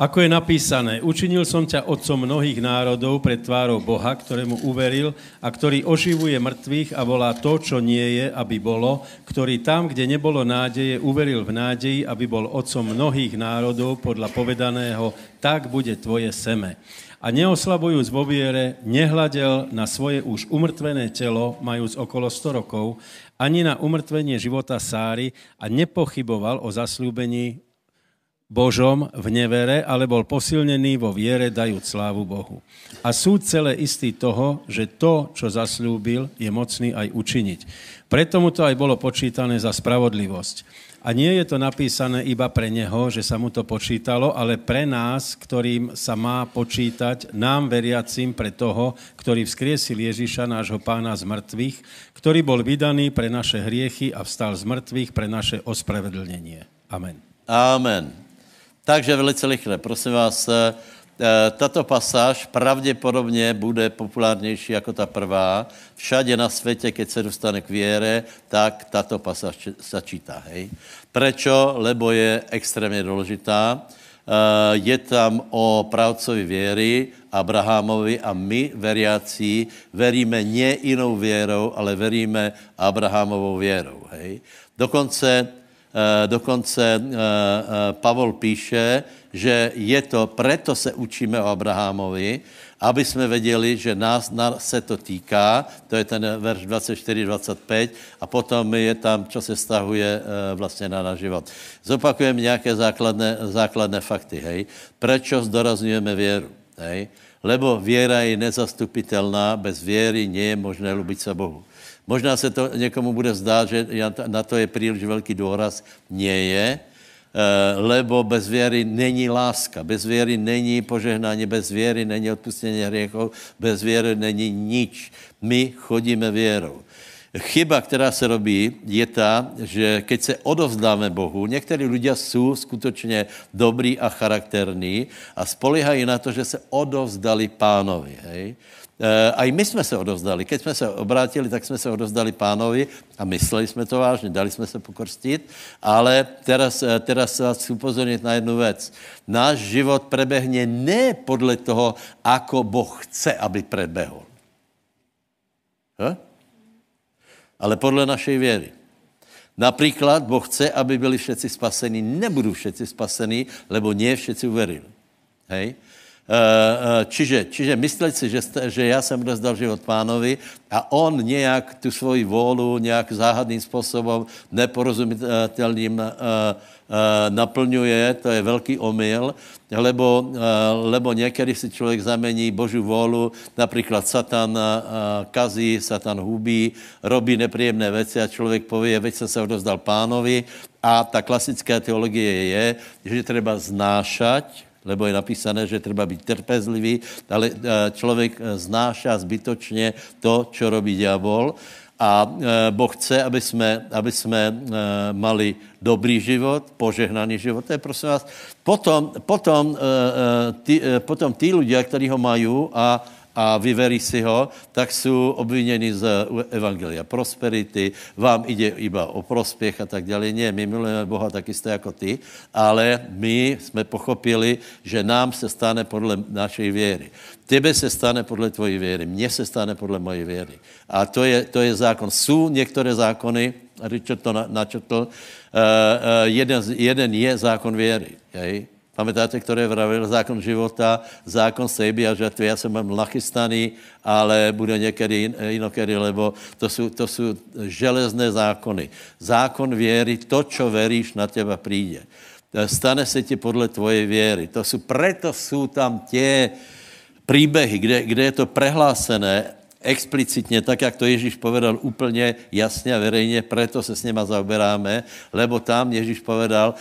Ako je napísané, učinil som ťa otcom mnohých národov pred tvárou Boha, ktorému uveril a ktorý oživuje mŕtvych a volá to, čo nie je, aby bolo, ktorý tam, kde nebolo nádeje, uveril v nádeji, aby bol otcom mnohých národov podľa povedaného, tak bude tvoje seme. A neoslabujúc vo viere, nehľadel na svoje už umrtvené telo, majúc okolo 100 rokov, ani na umrtvenie života Sáry a nepochyboval o zasľúbení Božom v nevere, ale bol posilnený vo viere, dajúc slávu Bohu. A súd celé istý toho, že to, čo zaslúbil, je mocný aj učiniť. Preto mu to aj bolo počítané za spravodlivosť. A nie je to napísané iba pre neho, že sa mu to počítalo, ale pre nás, ktorým sa má počítať, nám veriacim pre toho, ktorý vzkriesil Ježiša, nášho pána z mŕtvych, ktorý bol vydaný pre naše hriechy a vstal z mŕtvych pre naše ospravedlnenie. Amen. Amen. Takže velice rychle, prosím vás, eh, tato pasáž pravděpodobně bude populárnější jako ta prvá. Všade na světě, keď se dostane k věre, tak tato pasáž začítá. Hej? Prečo? Lebo je extrémně důležitá. Eh, je tam o pravcovi věry, Abrahamovi a my, veriací, veríme nie jinou věrou, ale veríme Abrahamovou věrou. Hej? Dokonce dokonce eh, eh, Pavol píše, že je to, preto se učíme o Abrahamovi, aby jsme věděli, že nás, nás se to týká, to je ten verš 24-25, a potom je tam, co se stahuje vlastně na náš život. Zopakujeme nějaké základné, základné fakty, hej. Prečo zdorazňujeme věru, hej? Lebo věra je nezastupitelná, bez věry nie je možné lubit se Bohu. Možná se to někomu bude zdát, že na to je příliš velký důraz. Nie je, eh, lebo bez věry není láska, bez věry není požehnání, bez věry není odpustění hriechov, bez věry není nič. My chodíme věrou. Chyba, která se robí, je ta, že keď se odovzdáme Bohu, někteří lidé jsou skutečně dobrý a charakterní a spolíhají na to, že se odovzdali pánovi. Hej? Eh, a i my jsme se odovzdali. Keď jsme se obrátili, tak jsme se odovzdali pánovi a mysleli jsme to vážně, dali jsme se pokrstit, ale teraz, eh, teraz vás upozornit na jednu věc. Náš život prebehne ne podle toho, ako Boh chce, aby prebehl. He? Ale podle našej věry. Například Boh chce, aby byli všetci spasení. Nebudou všetci spasení, lebo nie všetci uverili. Hej? Eh, eh, čiže, čiže myslet si, že, že já jsem rozdal život pánovi a on nějak tu svoji vůlu nějak záhadným způsobem neporozumitelným uh, naplňuje, to je velký omyl, lebo, lebo někdy si člověk zamení Boží vůlu, například Satan kazí, Satan hubí, robí nepříjemné věci a člověk pově, veď jsem se odozdal pánovi. A ta klasická teologie je, že treba znášať, lebo je napísané, že treba být trpezlivý, ale eh, člověk eh, znáša zbytočně to, čo robí diabol a eh, Boh chce, aby jsme, aby jsme mali dobrý život, požehnaný život. To je prosím vás. Potom, potom, tí, potom tí ľudia, kteří ho mají a, a vyverí si ho, tak jsou obviněni z evangelia prosperity, vám jde iba o prospěch a tak dále. Ne, my milujeme Boha tak jisté jako ty, ale my jsme pochopili, že nám se stane podle naší věry. Tebe se stane podle tvojí věry, mně se stane podle mojej věry. A to je, to je zákon. Jsou některé zákony, Richard to načetl, uh, uh, jeden, jeden je zákon věry. Jej? Pamätáte, ktoré vravil zákon života, zákon sejby a žatvy. Já jsem mám nachystaný, ale bude někdy inokedy, lebo to jsou, to jsou železné zákony. Zákon věry, to, čo veríš, na teba přijde. Stane se ti podle tvojej věry. To jsou, preto jsou tam tě příběhy, kde, kde je to prehlásené explicitně, tak jak to Ježíš povedal úplně jasně a verejně, proto se s něma zaoberáme, lebo tam Ježíš povedal,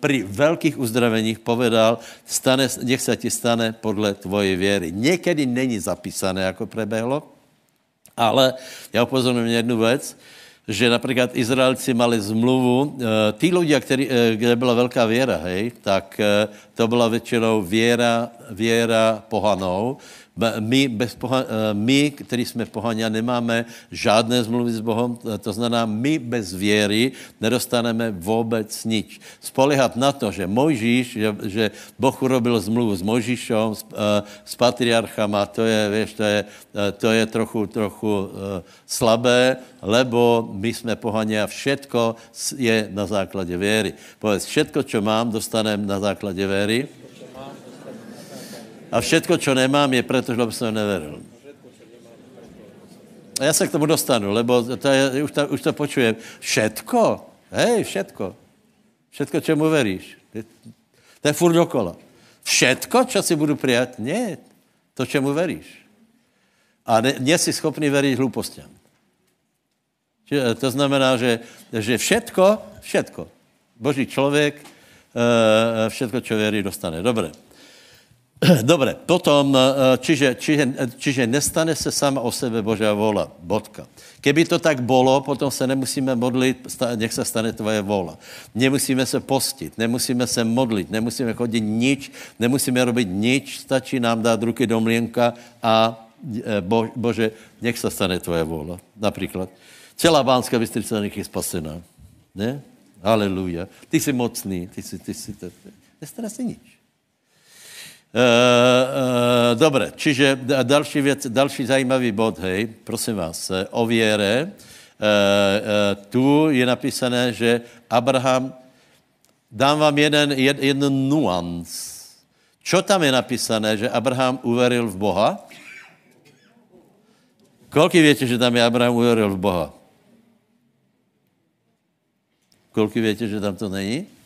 při velkých uzdraveních povedal, stane, nech se ti stane podle tvoje věry. Někdy není zapísané, jako prebehlo, ale já upozorňuji jednu věc, že například Izraelci mali zmluvu, eh, ty lidi, který, eh, kde byla velká věra, hej, tak to byla většinou věra, věra pohanou, my, bez poha, eh, my, kteří jsme pohania, nemáme žádné zmluvy s Bohem, to znamená, my bez věry nedostaneme vůbec nič. Spolehat na to, že Mojžíš, že, že Boh urobil zmluvu s Mojžíšom, s, uh, s patriarchama, to je, vieš, to je, to je trochu, trochu slabé, lebo my jsme pohania, všetko je na základě věry. Povedz, všetko, čo mám, dostanem na základě věry. A všetko, čo nemám, je proto, že jsem neveril. A já se k tomu dostanu, lebo to je, už, to, už to počujem. Všetko? Hej, všetko. Všetko, čemu veríš. To je furt dokola. Všetko, čo si budu přijat? Ne, to, čemu veríš. A ne, ne si schopný veriť hlupostiam. To znamená, že, že všetko, všetko. Boží člověk eh, všetko, čo věří, dostane. Dobre. Dobre, potom, eh, čiže, čiže, čiže nestane se sama o sebe Božá vola. Bodka. Keby to tak bylo, potom se nemusíme modlit, nech se stane tvoje vola. Nemusíme se postit, nemusíme se modlit, nemusíme chodit nič, nemusíme robit nič, stačí nám dát ruky do mlienka a eh, bo, Bože, nech se stane tvoje vola. Například. Celá Bánská Bystrica nech je spasená. Ne? Aleluja. Ty jsi mocný, ty jsi, ty jsi, nestane se nič. Uh, uh, dobre, čiže další věc, další zajímavý bod, hej, prosím vás, o věre. Uh, uh, tu je napísané, že Abraham, dám vám jeden, jed, jeden nuans. Čo tam je napísané, že Abraham uveril v Boha? Kolik větě, že tam je Abraham uveril v Boha? Kolik větě, že tam to není?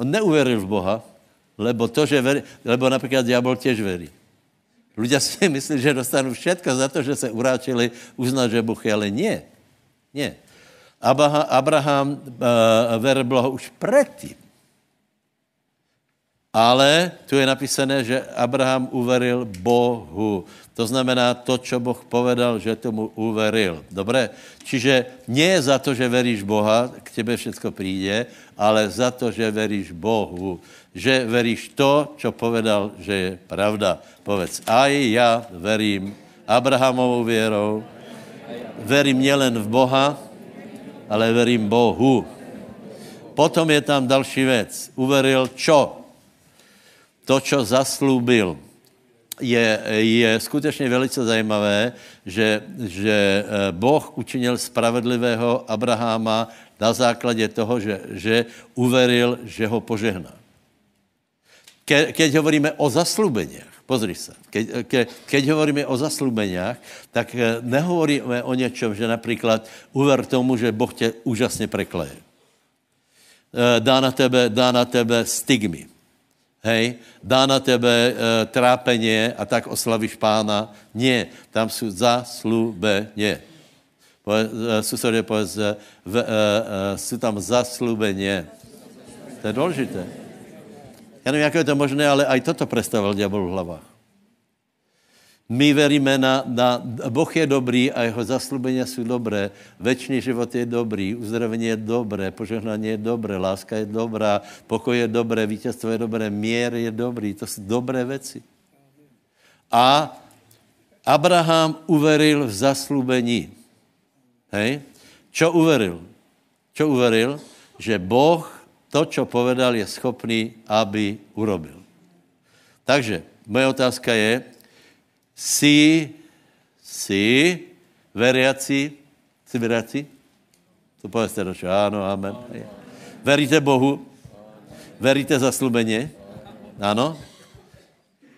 On neuveril v Boha, lebo to, že veri, lebo například diabol těž verí. Ľudia si myslí, že dostanou všetko za to, že se uráčili uznat, že Bůh je, ale nie. Nie. Abraham, Abraham uh, veril Boha už předtím. Ale tu je napísané, že Abraham uveril Bohu. To znamená to, čo Boh povedal, že tomu uveril. Dobré? Čiže nie za to, že veríš Boha, k tebe všetko príde, ale za to, že veríš Bohu. Že veríš to, čo povedal, že je pravda. Povedz, aj ja verím Abrahamovou věrou, verím nielen v Boha, ale verím Bohu. Potom je tam další věc. Uveril čo? To, čo zaslúbil je, je skutečně velice zajímavé, že, že eh, Boh učinil spravedlivého Abraháma na základě toho, že, že uveril, že ho požehná. Ke, keď hovoríme o zaslubeniach, pozri se, keď, ke, keď hovoríme o zaslubeniach, tak eh, nehovoríme o něčem, že například uver tomu, že Boh tě úžasně prekleje. Eh, dá na tebe, dá na tebe stigmy hej, dá na tebe e, trápeně a tak oslavíš pána. Nie, tam jsou zaslubeně. E, Susedě povedz, e, e, jsou tam zaslubeně. To je důležité. Já nevím, jak je to možné, ale aj toto predstavil diabol v hlavách. My veríme na, na... Boh je dobrý a jeho zaslubenia jsou dobré. Večný život je dobrý, uzdravení je dobré, požehnání je dobré, láska je dobrá, pokoj je dobré, vítězstvo je dobré, mír je dobrý. To jsou dobré věci. A Abraham uveril v zaslubení. Hej? Čo uveril? Čo uveril? Že Boh to, čo povedal, je schopný, aby urobil. Takže moje otázka je, jsi, jsi veriaci, jsi veriaci? To povedzte do Áno, amen. Veríte Bohu? Veríte zaslubeně? Ano?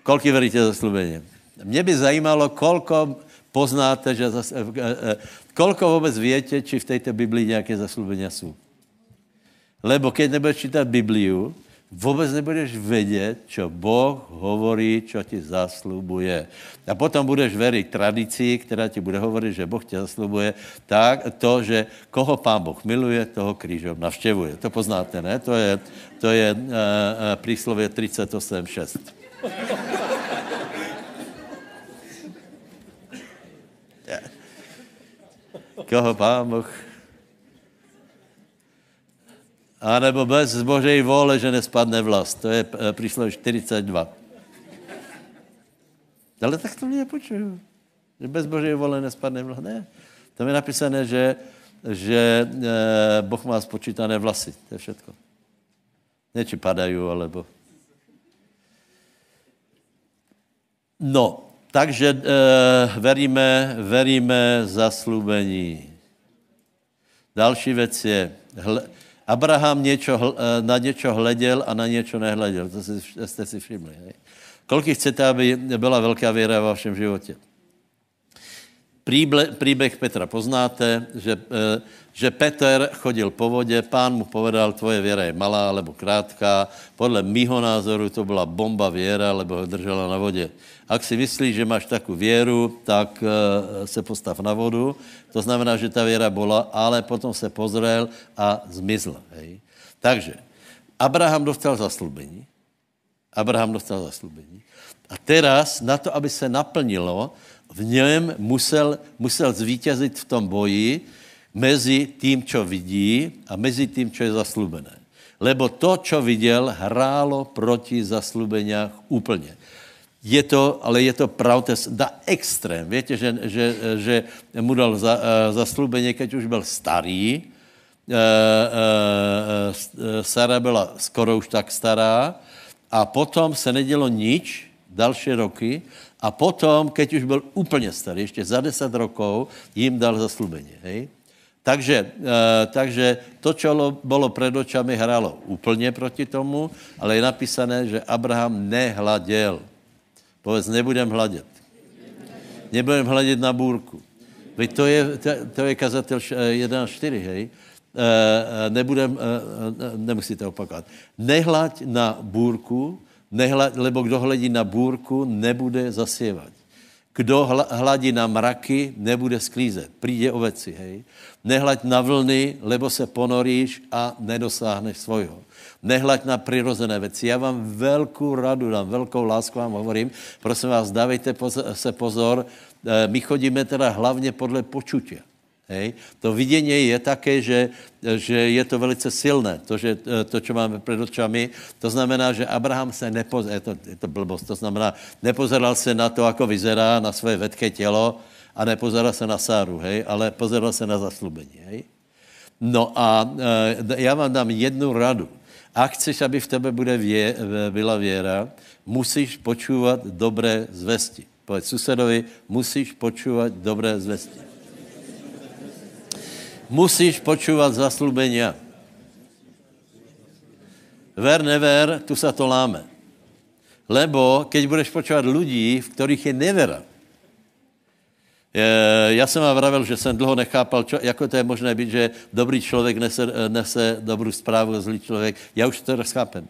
Kolik veríte zaslubeně? Mě by zajímalo, kolko poznáte, že zas, eh, eh, kolko vůbec větě, či v této Biblii nějaké zaslubenia jsou. Lebo keď nebudeš čítat Bibliu, vůbec nebudeš vědět, čo Boh hovorí, čo ti zaslubuje. A potom budeš věřit tradici, která ti bude hovorit, že Boh tě zaslubuje, tak to, že koho pán Boh miluje, toho křížem navštěvuje. To poznáte, ne? To je, to je uh, uh, príslově 38.6. Koho pán Boh a nebo bez Božej vole, že nespadne vlast. To je eh, přísloví 42. Ale tak to mě počuju. Že bez Božej vole nespadne vlast. Ne. Tam je napísané, že, že Boh má spočítané vlasy. To je všetko. Neči padají, alebo... No, takže e, veríme, veríme zaslubení. Další věc je, hle, Abraham něčo, eh, na něco hleděl a na něco nehleděl. To jste si všimli. Kolik chcete, aby byla velká věra v vašem životě? Příběh Petra poznáte, že, eh, že Petr chodil po vodě, pán mu povedal, tvoje věra je malá alebo krátká. Podle mýho názoru to byla bomba věra, lebo ho držela na vodě. Ak si myslíš, že máš takovou věru, tak uh, se postav na vodu. To znamená, že ta věra byla, ale potom se pozrel a zmizla. Hej. Takže Abraham dostal zaslubení. Abraham dostal zaslubení. A teraz, na to, aby se naplnilo, v něm musel, musel zvítězit v tom boji mezi tím, čo vidí a mezi tím, čo je zaslubené. Lebo to, čo viděl, hrálo proti zaslubeniach úplně. Je to, ale je to pravda, da extrém. Víte, že, že, že mu dal za, eh, zaslúbenie, keď už byl starý. E, e, Sara byla skoro už tak stará a potom se nedělo nič, další roky, a potom, keď už byl úplně starý, ještě za deset rokov, jim dal zaslúbenie. Hej? Takže, e, takže to, čo bylo před očami, hrálo úplně proti tomu, ale je napísané, že Abraham nehladěl. Povedz, nebudem hledět. Nebudem hledět na bůrku. Veď to je, to, to je kazatel 1 4, hej. E, nebudem, e, nemusíte opakovat. Nehlaď na bůrku, nehlaď, lebo kdo hledí na bůrku, nebude zasievat. Kdo hladí na mraky, nebude sklízet. Přijde oveci, hej. Nehlaď na vlny, lebo se ponoríš a nedosáhneš svojho nehlaď na přirozené věci. Já vám velkou radu dám, velkou lásku vám hovorím. Prosím vás, dávejte se pozor, eh, my chodíme teda hlavně podle počutia. Hej. To vidění je také, že, že je to velice silné, to, že, eh, to, co máme před očami. To znamená, že Abraham se nepozeral, je to, je to blbost, to znamená, nepozeral se na to, ako vyzerá, na svoje vedké tělo a nepozeral se na Sáru, hej, ale pozeral se na zaslubení. Hej. No a e, já vám dám jednu radu. A chceš, aby v tebe bude vě, byla věra, musíš počúvat dobré zvesti. Povedz susedovi, musíš počúvat dobré zvesti. Musíš počúvat zaslubenia. Ver, never, tu sa to láme. Lebo keď budeš počúvat lidí, v kterých je nevera, já jsem vám vravil, že jsem dlouho nechápal, čo, jako to je možné být, že dobrý člověk nese, nese dobrou zprávu zlý člověk. Já už to rozchápem.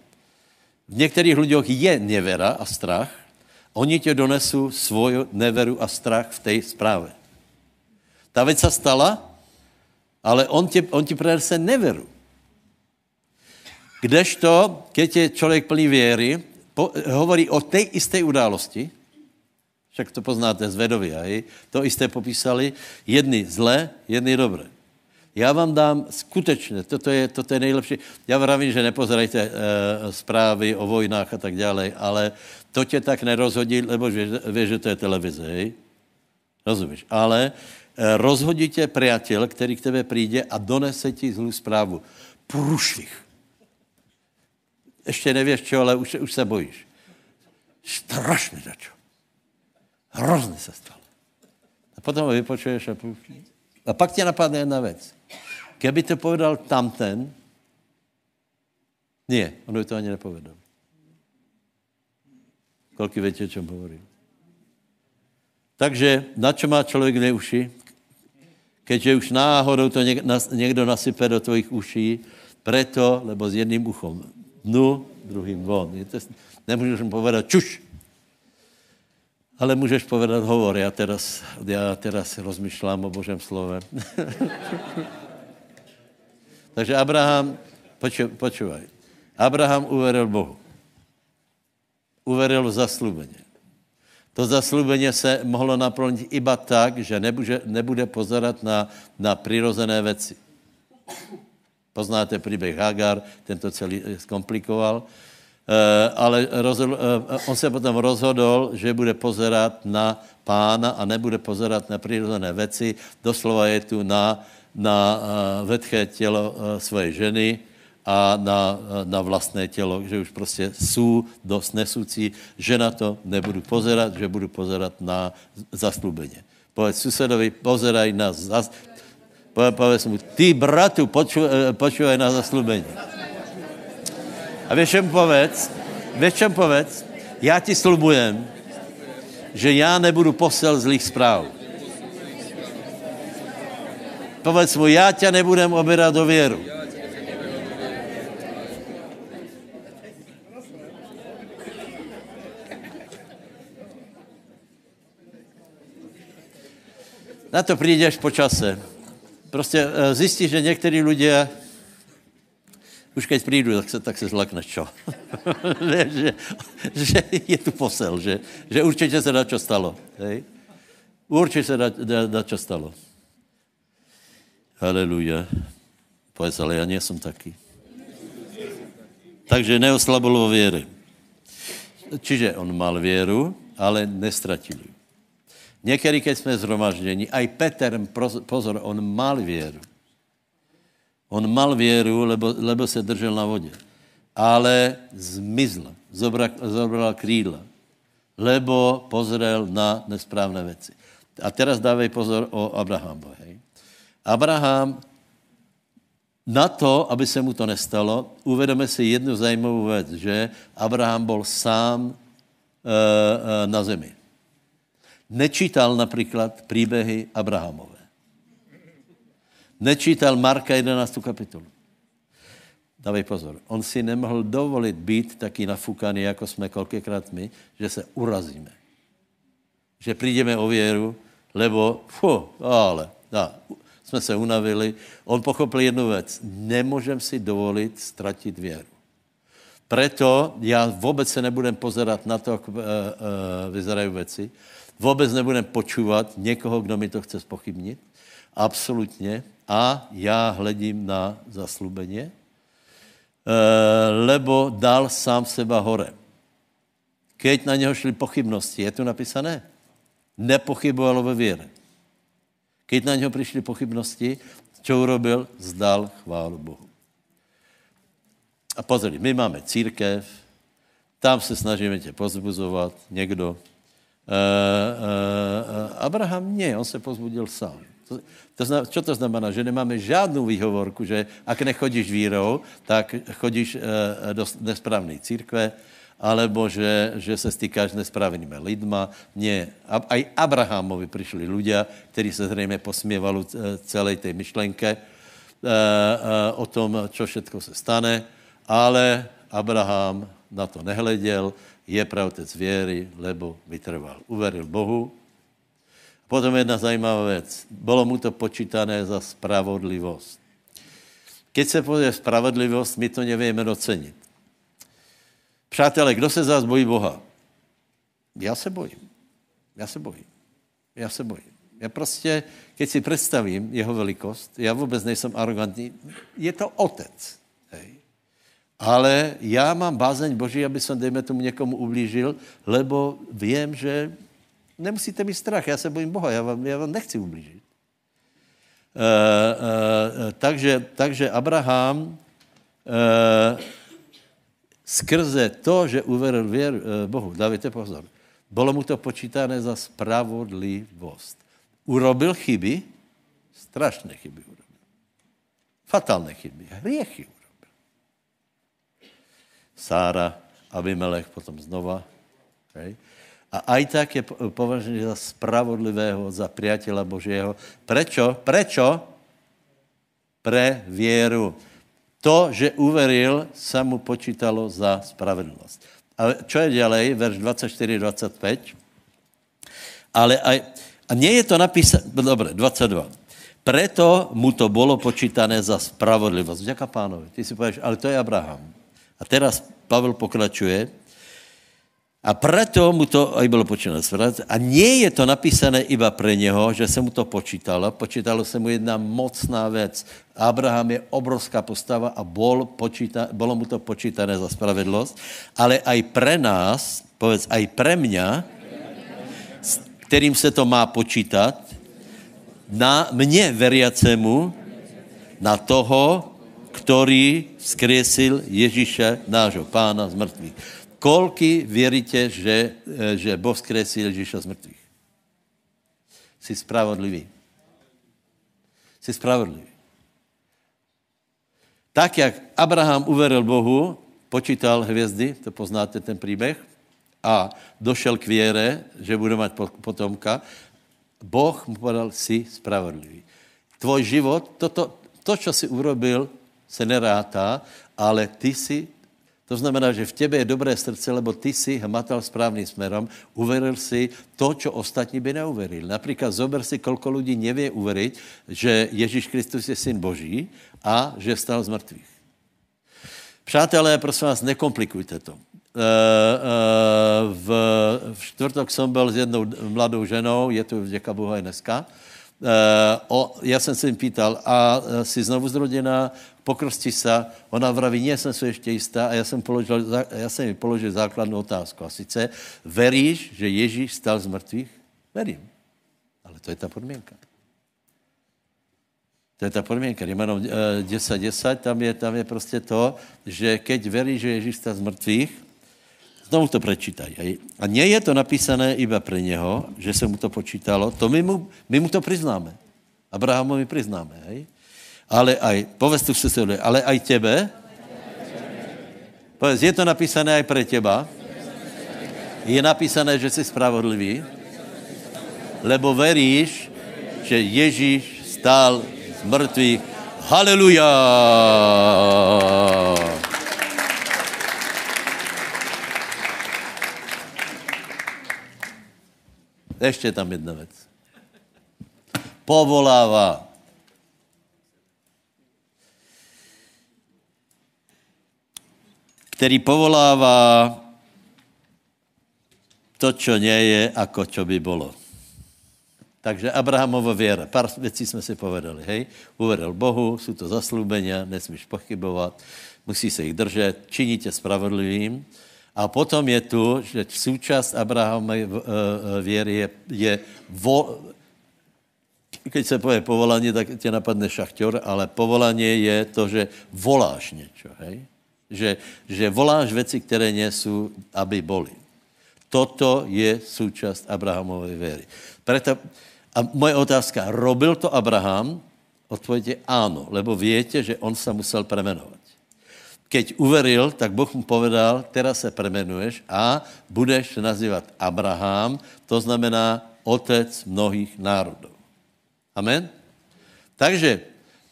V některých lidech je nevera a strach. Oni tě donesou svoju neveru a strach v té zprávě. Ta věc se stala, ale on ti, on ti prinese neveru. Kdežto, keď je člověk plný věry, po, hovorí o té isté události, Však to poznáte z Vedovia, hej? To isté popísali. Jedny zlé, jedny dobré. Já vám dám skutečně, toto je, toto je nejlepší. Já vravím, že nepozerajte e, zprávy o vojnách a tak dále, ale to tě tak nerozhodí, lebo víš, že to je televize, hej? Rozumíš? Ale e, rozhodí tě priateľ, který k tebe přijde a donese ti zlou zprávu. Průšvih. Ještě nevíš čo, ale už, už se bojíš. Strašně za čo. Hrozně se stalo. A potom ho vypočuješ a A pak tě napadne jedna věc. Keby to povedal tamten, nie, on by to ani nepovedal. Kolik víte, o čem hovorím. Takže na čo má člověk neuši? Keďže už náhodou to někdo nasype do tvojich uší, preto, lebo s jedným uchom dnu, druhým von. Nemůžeš mu povedat čuš, ale můžeš povedat hovor. Já teraz, já teraz rozmýšlám o Božem slove. Takže Abraham, poču, počúvaj, Abraham uveril Bohu. Uveril v zaslubeně. To zaslubeně se mohlo naplnit iba tak, že nebude, nebude pozorat na, na přirozené věci. Poznáte příběh Hagar, ten to celý zkomplikoval. Eh, ale rozhodl, eh, on se potom rozhodl, že bude pozerat na pána a nebude pozerat na přirozené věci. Doslova je tu na, na eh, vetché tělo své ženy a na, na vlastné tělo, že už prostě jsou dost nesucí, že na to nebudu pozerat, že budu pozerat na zaslubeně. Povedz susedovi, pozeraj na zas... Povedz mu, ty bratu, počúvaj na zaslubení. A víš, čem povedz? Víš, čem povedz? Já ti slubujem, že já nebudu posel zlých zpráv. Povedz mu, já tě nebudem obírat do věru. Na to přijdeš po čase. Prostě eh, zjistíš, že některý lidé už keď přijdu, tak se, tak se zlakneš, čo? že, že, je tu posel, že, že určitě se na čo stalo. Hej? Určitě se na, na, na čo stalo. Haleluja. Povedz, ale já nejsem taky. Takže neoslabil vo věry. Čiže on mal věru, ale nestratil ju. Někdy, keď jsme zhromažděni, aj Petr, pozor, on mal věru. On mal věru, lebo, lebo se držel na vodě. Ale zmizl, zobral, zobral krídla, lebo pozrel na nesprávné věci. A teraz dávej pozor o Abrahamu. Hej. Abraham na to, aby se mu to nestalo, uvedeme si jednu zajímavou věc, že Abraham byl sám e, e, na zemi. Nečítal například příběhy Abrahamové. Nečítal Marka 11. kapitolu. Dávej pozor. On si nemohl dovolit být taky nafukaný, jako jsme kolikrát my, že se urazíme. Že přijdeme o věru, lebo, fu, ale, dá, jsme se unavili. On pochopil jednu věc. Nemůžem si dovolit ztratit věru. Preto já vůbec se nebudem pozerat na to, jak uh, uh, vyzerají věci. Vůbec nebudem počúvat někoho, kdo mi to chce spochybnit. Absolutně a já hledím na zaslubeně, eh, lebo dal sám seba hore. Keď na něho šly pochybnosti, je tu napísané? Nepochybovalo ve věre. Keď na něho přišly pochybnosti, co urobil? Zdal chválu Bohu. A pozor, my máme církev, tam se snažíme tě pozbuzovat, někdo. E, e, Abraham ne, on se pozbudil sám. To, to znamená, čo to znamená? Že nemáme žádnou výhovorku, že ak nechodíš vírou, tak chodíš do nesprávnej církve, alebo že, že se stýkáš s nesprávnými lidma. Nie. A, aj Abrahamovi přišli ľudia, kteří se zřejmě posměvali eh, celé té myšlenke o tom, čo všetko se stane, ale Abraham na to nehleděl, je pravotec věry, lebo vytrval. Uveril Bohu, Potom jedna zajímavá věc. Bylo mu to počítané za spravodlivost. Keď se pově spravodlivost, my to nevíme docenit. Přátelé, kdo se zás bojí Boha? Já se bojím. Já se bojím. Já se bojím. Já prostě, keď si představím jeho velikost, já vůbec nejsem arrogantní, je to otec. Ale já mám bázeň Boží, aby jsem, dejme tomu, někomu ublížil, lebo vím, že nemusíte mít strach, já se bojím Boha, já vám, já vám nechci ublížit. Uh, uh, takže, takže Abraham uh, skrze to, že uveril věr, uh, Bohu, dávajte pozor, bylo mu to počítané za spravodlivost. Urobil chyby, strašné chyby urobil. Fatálné chyby, hriechy. Sára, Abimelech, potom znova. Okay? A aj tak je považený za spravodlivého, za priateľa Božieho. Prečo? Prečo? Pre věru. To, že uveril, sa mu počítalo za spravedlnosť. A čo je ďalej? Verš 24-25. Ale aj, a nie je to napísané, dobre, 22. Preto mu to bolo počítané za spravodlivosť. Ďaká pánovi. Ty si povieš, ale to je Abraham. A teraz Pavel pokračuje, a preto mu to aj bylo počítané. A nie je to napísané iba pre něho, že se mu to počítalo. Počítalo se mu jedna mocná věc. Abraham je obrovská postava a bol počíta, bolo mu to počítané za spravedlosť. Ale aj pre nás, povedz, aj pre mňa, s kterým se to má počítat, na mě veriacemu, na toho, který skriesil Ježíše, nášho pána z mrtvých. Kolky věříte, že, eh, že Boh skresil Ježíša z mrtvých? Jsi spravodlivý. Jsi spravodlivý. Tak, jak Abraham uveril Bohu, počítal hvězdy, to poznáte ten příběh, a došel k věre, že bude mít potomka, Boh mu povedal, si spravodlivý. Tvoj život, to, to, to, co jsi urobil, se nerátá, ale ty si to znamená, že v tebe je dobré srdce, lebo ty si hmatal správným smerom, uveril si to, čo ostatní by neuverili. Například zober si, kolko lidí nevě uveriť, že Ježíš Kristus je syn Boží a že stal z mrtvých. Přátelé, prosím vás, nekomplikujte to. Uh, uh, v, v čtvrtok jsem byl s jednou mladou ženou, je to vděka Boha i dneska, Uh, o, já jsem se jim pýtal, a jsi znovu zrodená, pokrsti se, ona vraví, nie jsem se ještě jistá a já jsem, položil, já jsem jí položil základnou otázku. A sice, veríš, že Ježíš stal z mrtvých? Verím. Ale to je ta podmínka. To je ta podmínka. Jmenom 10, 10, tam je, tam je prostě to, že keď veríš, že Ježíš stal z mrtvých, znovu to prečítaj. A nie je to napísané iba pre něho, že se mu to počítalo, to my mu, my mu to přiznáme. Abrahamovi přiznáme. Hej ale aj, povedz tu susedovi, ale aj tebe. Povedz, je to napísané aj pre teba? Je napísané, že jsi spravodlivý? Lebo veríš, že Ježíš stál z mrtvých. Haleluja! Ještě tam jedna věc. Povolává který povolává to, čo nie je, ako čo by bylo. Takže Abrahamovo věra, pár věcí jsme si povedali, hej, uveril Bohu, jsou to zaslúbenia, nesmíš pochybovat, musí se jich držet, činí tě spravodlivým. A potom je tu, že součást Abrahamovy eh, eh, věry je, je vo, keď se pově povolání, tak tě napadne šachtor, ale povolání je to, že voláš něco, hej? Že, že voláš věci, které nesou, aby boli. Toto je součást Abrahamovej věry. Preto, a moje otázka, robil to Abraham? Odpověď je áno, lebo větě, že on se musel premenovat. Keď uveril, tak Boh mu povedal, teraz se premenuješ a budeš nazývat Abraham, to znamená otec mnohých národů. Amen? Takže,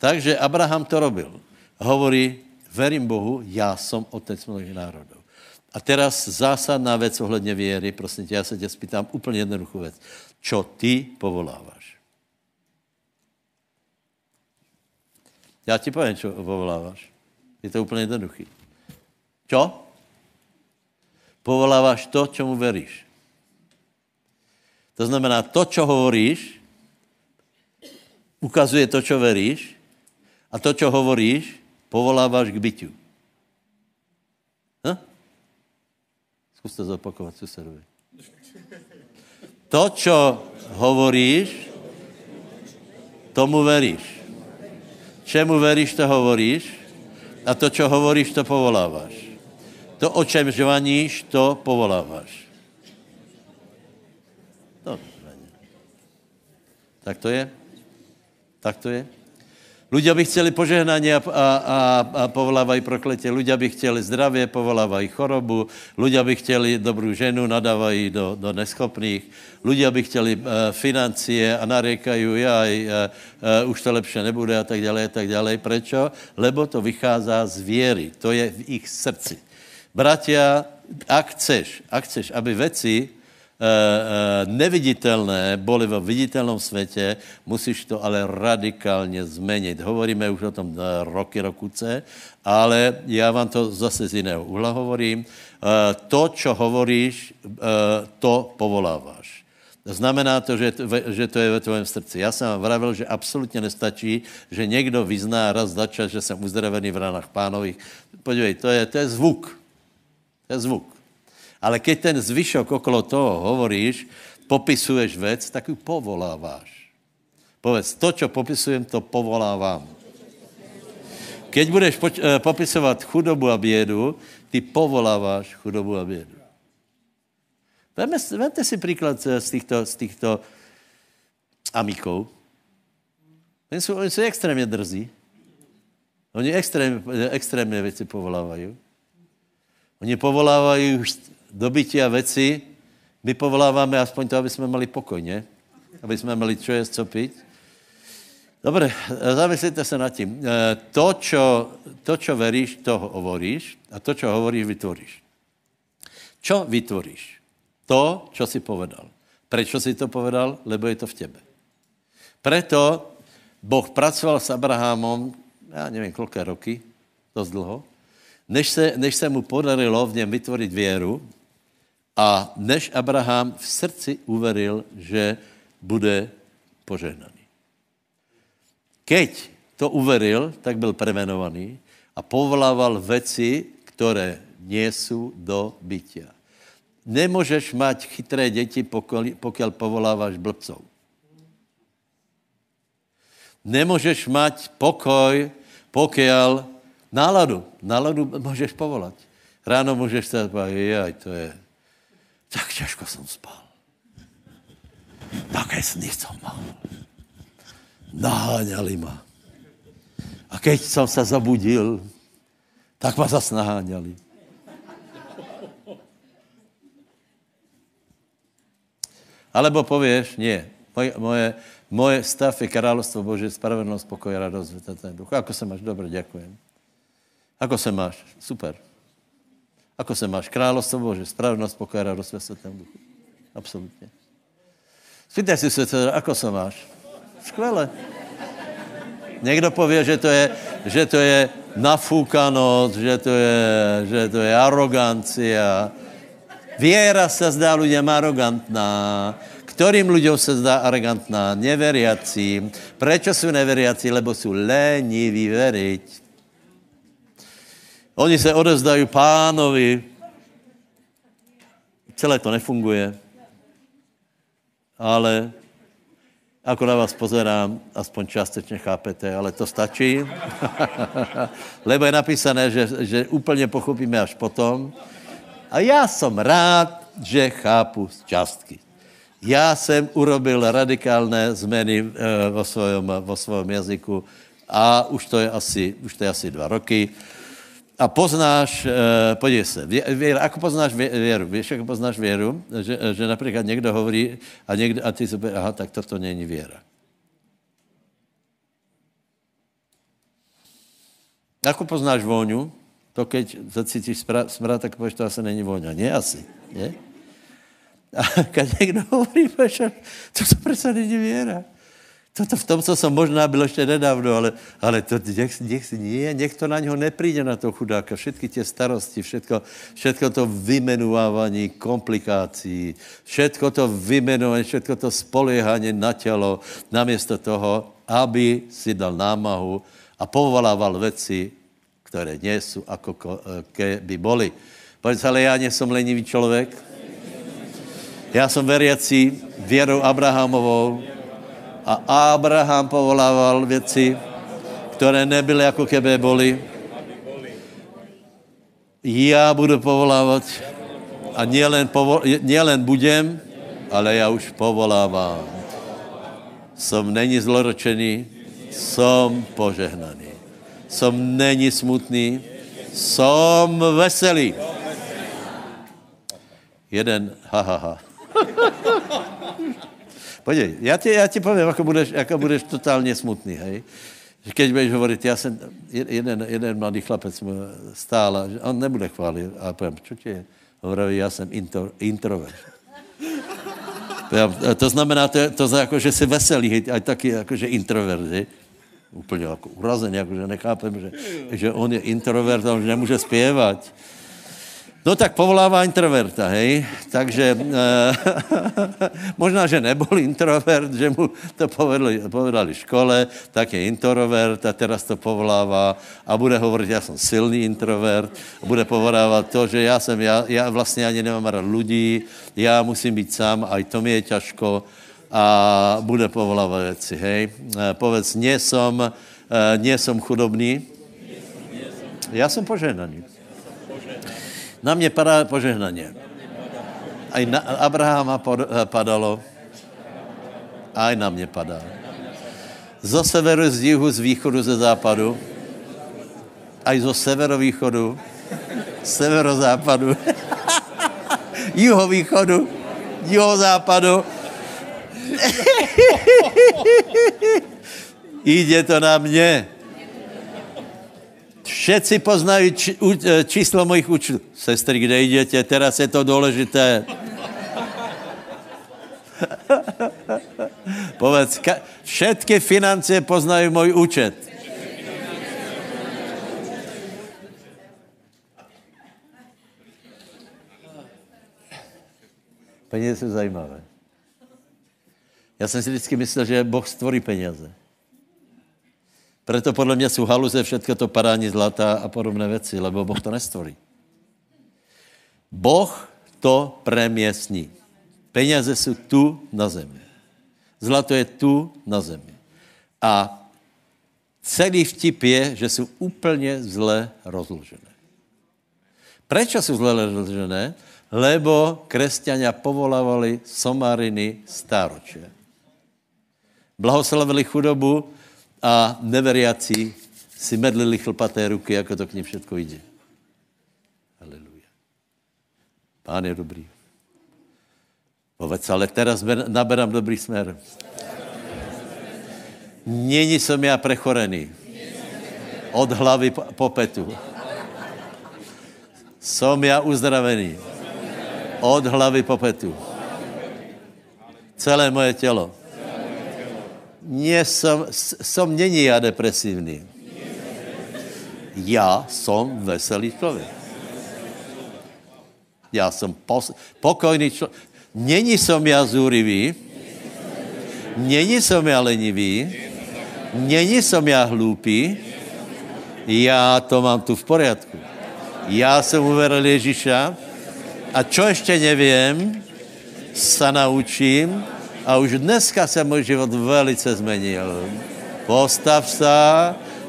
takže Abraham to robil. Hovorí, verím Bohu, já jsem otec mnohých národů. A teraz zásadná věc ohledně věry, prosím tě, já se tě spýtám úplně jednoduchou věc. Čo ty povoláváš? Já ti povím, čo povoláváš. Je to úplně jednoduchý. Čo? Povoláváš to, čemu veríš. To znamená, to, čo hovoríš, ukazuje to, čo veríš a to, čo hovoríš, povoláváš k bytiu. Hm? Zkuste zopakovat susedovi. To, čo hovoríš, tomu veríš. Čemu veríš, to hovoríš a to, čo hovoríš, to povoláváš. To, o čem žvaníš, to povoláváš. No, tak to je. Tak to je. Ľudia by chceli požehnanie a, a, a, a povolávají prokletie. Ľudia by chceli zdravie, povolávají chorobu. Ľudia by chceli dobrú ženu, nadávají do, do neschopných. Ľudia by chceli uh, financie a nariekajú, jaj, uh, uh, už to lepšie nebude a tak ďalej a tak ďalej. Prečo? Lebo to vychází z viery. To je v ich srdci. Bratia, ak chceš, ak chceš, aby veci Eh, eh, neviditelné boli v viditelnom svete, musíš to ale radikálně změnit. Hovoríme už o tom eh, roky, rokuce, ale já vám to zase z jiného uhla hovorím. To, čo hovoríš, to povoláváš. Znamená to, že, že to je ve tvém srdci. Já jsem vám vravil, že absolutně nestačí, že někdo vyzná raz za čas, že jsem uzdravený v ranách pánových. Podívej, to je, to je zvuk. To je zvuk. Ale keď ten zvyšok okolo toho hovoríš, popisuješ vec, tak ju povoláváš. Povedz, to, čo popisujem, to povolávám. Keď budeš eh, popisovat chudobu a bědu, ty povoláváš chudobu a bědu. Vemte si příklad eh, z těchto, z těchto amiků. Oni jsou, oni jsou extrémně drzí. Oni extrém, extrémně věci povolávají. Oni povolávají do bytia veci, my povoláváme aspoň to, aby jsme mali pokoj, ne? Aby jsme mali čo jest, co pít. Dobre, zamyslite se nad tím. E, to, čo, to, čo veríš, to hovoríš a to, čo hovoríš, vytvoríš. Čo vytvoríš? To, čo si povedal. Prečo si to povedal? Lebo je to v tebe. Preto Boh pracoval s Abrahamom, já nevím, kolké roky, dost dlho, než se, než se mu podarilo v něm vytvořit věru, a než Abraham v srdci uveril, že bude požehnaný. Keď to uveril, tak byl premenovaný a povolával veci, které nesou do bytia. Nemůžeš mať chytré děti, pokud povoláváš blbcov. Nemůžeš mať pokoj, pokud náladu. Náladu můžeš povolat. Ráno můžeš se jaj, to je, tak těžko jsem spal. Také sny jsem mal. Naháňali ma. A keď jsem se zabudil, tak ma zase naháňali. Alebo pověš, nie, moje, moje, moje stav je královstvo Bože, spravedlnost, pokoj, radost, ten duch. Ako se máš? Dobře, děkujem. Ako se máš? Super. Ako se máš? Královstvo Bože, spravedlnost, pokoj, radost ve světém duchu. Absolutně. Spýtaj si se, ako se máš? Skvěle. Někdo pově, že to je, že to je nafúkanost, že to je, že to je arogancia. Věra se zdá lidem arrogantná. Kterým lidem se zdá arrogantná? Neveriacím. Prečo jsou neveriací? Lebo jsou leniví veriť. Oni se odezdají pánovi. Celé to nefunguje. Ale ako na vás pozerám, aspoň částečně chápete, ale to stačí. Lebo je napísané, že, že úplně pochopíme až potom. A já jsem rád, že chápu z částky. Já jsem urobil radikálné změny e, vo svojom jazyku a už to je asi, už to je asi dva roky a poznáš, uh, podívej se, věra, ako poznáš věru? Víš, jak poznáš věru? Že, že například někdo hovorí a, někdo, a ty si aha, tak toto není věra. Ako poznáš vůňu? To, keď zacítíš smrad, tak pověš, to asi není vůňa. Nie asi, nie? A když někdo hovorí, to, to přece není věra. Toto v tom, co som možná byl ještě nedávno, ale, ale to nech, nech, nie, to na něho nepríde na toho chudáka. Všetky tie starosti, všetko, všetko to vymenúvání komplikácií, všetko to vymenování, všetko to spoliehanie na tělo, namiesto toho, aby si dal námahu a povolával veci, které nie sú, ako keby boli. Povedz, ale já nesom lenivý člověk. Já jsem veriaci věrou Abrahamovou, a Abraham povolával věci, které nebyly jako keby boli. Já budu povolávat a nielen, povo, nielen budem, ale já už povolávám. Som není zloročený, som požehnaný. Som není smutný, som veselý. Jeden, ha, ha, ha. Podívej, já ti, já ti povím, jako budeš, jako budeš totálně smutný, hej. Že keď budeš hovorit, já jsem, jeden, jeden mladý chlapec mu stál a on nebude chválit. A povím, čo ti je? Hovorí, já jsem intro, introvert. To znamená, to, to jako, že jsi veselý, a taky jako, že introvert, hej. Úplně jako urazený, jako, že nechápem, že, že on je introvert on nemůže zpěvat. No tak povolává introverta, hej. Takže e, možná, že nebol introvert, že mu to povedali, povedali v škole, tak je introvert a teraz to povolává a bude hovoriť, já jsem silný introvert, a bude povolávat to, že já jsem, já, já vlastně ani nemám rád ľudí, já musím být sám, aj to mi je ťažko a bude povolávat věci, hej. E, povedz, nie som, e, nie som chudobný, já jsem poženaný. Na mě padá požehnaně. A na Abrahama padalo, a i na mě padá. Zo severu, z jihu, z východu, ze západu, a i zo severovýchodu, severozápadu, jihovýchodu, jihozápadu. Jde to na mě. Všetci poznají e, číslo mojich účtů. Sestry, kde jdete? Teraz je to důležité. Povedz, ka, všetky financie poznají můj účet. Peníze jsou zajímavé. Já jsem si vždycky myslel, že Boh stvorí peníze. Proto podle mě jsou haluze všechno to padání zlata a podobné věci, lebo Boh to nestvorí. Boh to preměstní. Peněze jsou tu na zemi. Zlato je tu na zemi. A celý vtip je, že jsou úplně zle rozložené. Proč jsou zle rozložené? Lebo kresťania povolávali somariny stáročie. Blahoslavili chudobu, a neveriaci si medlili chlpaté ruky, jako to k ním všetko jde. Aleluja. Pán je dobrý. Povedz, ale teraz naberám dobrý smer. Není som já prechorený. Od hlavy po petu. Som já uzdravený. Od hlavy po petu. Celé moje tělo nie som, som není já depresivní. Já jsem veselý člověk. Já jsem pos, pokojný člověk. Není som já zúrivý, není som já lenivý, není som já hloupý, já to mám tu v poriadku. Já jsem uveril Ježíša a čo ještě nevím, sa naučím, a už dneska se můj život velice zmenil. Postav se,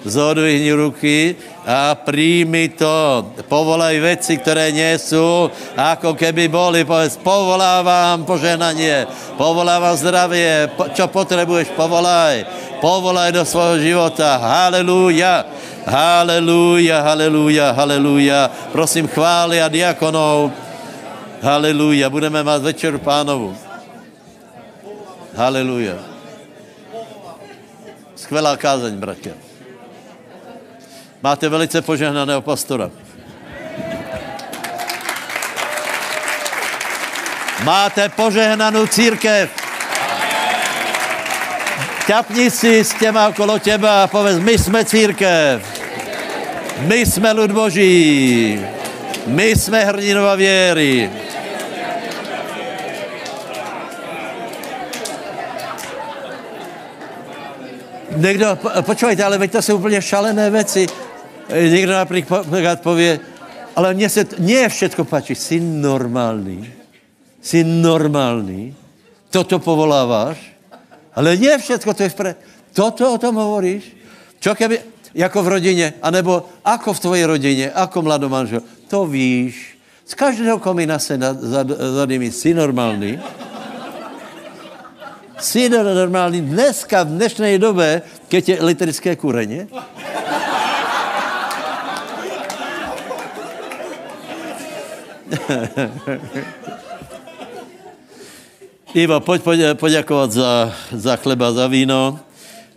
zodvihni ruky a přijmi to. Povolaj věci, které nejsou, jako keby boli. Povedz, povolávám poženanie, povolávám zdravě, po, čo potřebuješ, povolaj. Povolaj do svého života. Haleluja. Haleluja, haleluja, haleluja. Prosím chvály a diakonov. Haleluja. Budeme mít večer pánovu. Haleluja. Skvělá kázeň, bratě. Máte velice požehnaného pastora. Máte požehnanou církev. šťapni si s těma okolo těba a povedz, my jsme církev. My jsme lud Boží. My jsme hrdinova věry. Někdo, počúvajte, ale veď to jsou úplně šalené věci. E, někdo například pově, ale mně se, nie všetko páči, jsi normální. Jsi normální. Toto povoláváš. Ale nie všetko, to je vpred. Toto o tom hovoríš? Čo keby, jako v rodině, anebo ako v tvojej rodině, ako mladomanžel, to víš. Z každého komína se nad, za, za nimi jsi normální. Jsi normální dneska, v dnešní době, keď je elektrické kureně. Ivo, pojď poděkovat za, za chleba, za víno.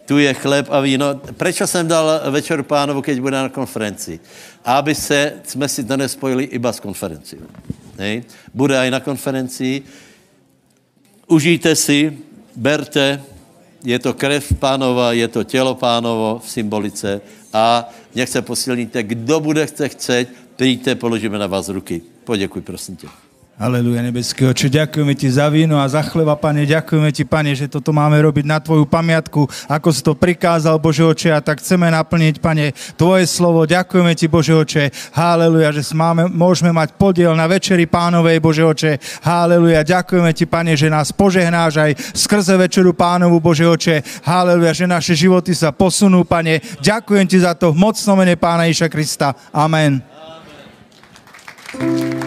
Tu je chleb a víno. Proč jsem dal večer pánovu, keď bude na konferenci? Aby se, jsme si to nespojili iba s konferencí. Bude aj na konferenci. Užijte si, berte, je to krev pánova, je to tělo pánovo v symbolice a nech se posilníte. Kdo bude chce chceť, přijďte, položíme na vás ruky. Poděkuj, prosím tě. Aleluja, nebeský oče, ďakujeme ti za víno a za chleba, pane, ďakujeme ti, pane, že toto máme robiť na tvoju pamiatku, ako si to prikázal, Bože oče, a tak chceme naplniť, pane, tvoje slovo. Ďakujeme ti, Bože oče, haleluja, že máme, môžeme mať podiel na večeri pánovej, Bože oče, haleluja. Ďakujeme ti, pane, že nás požehnáš aj skrze večeru pánovu, Bože oče, haleluja, že naše životy sa posunú, pane. Ďakujem ti za to v mocnom mene pána Iša Krista. Amen. Amen.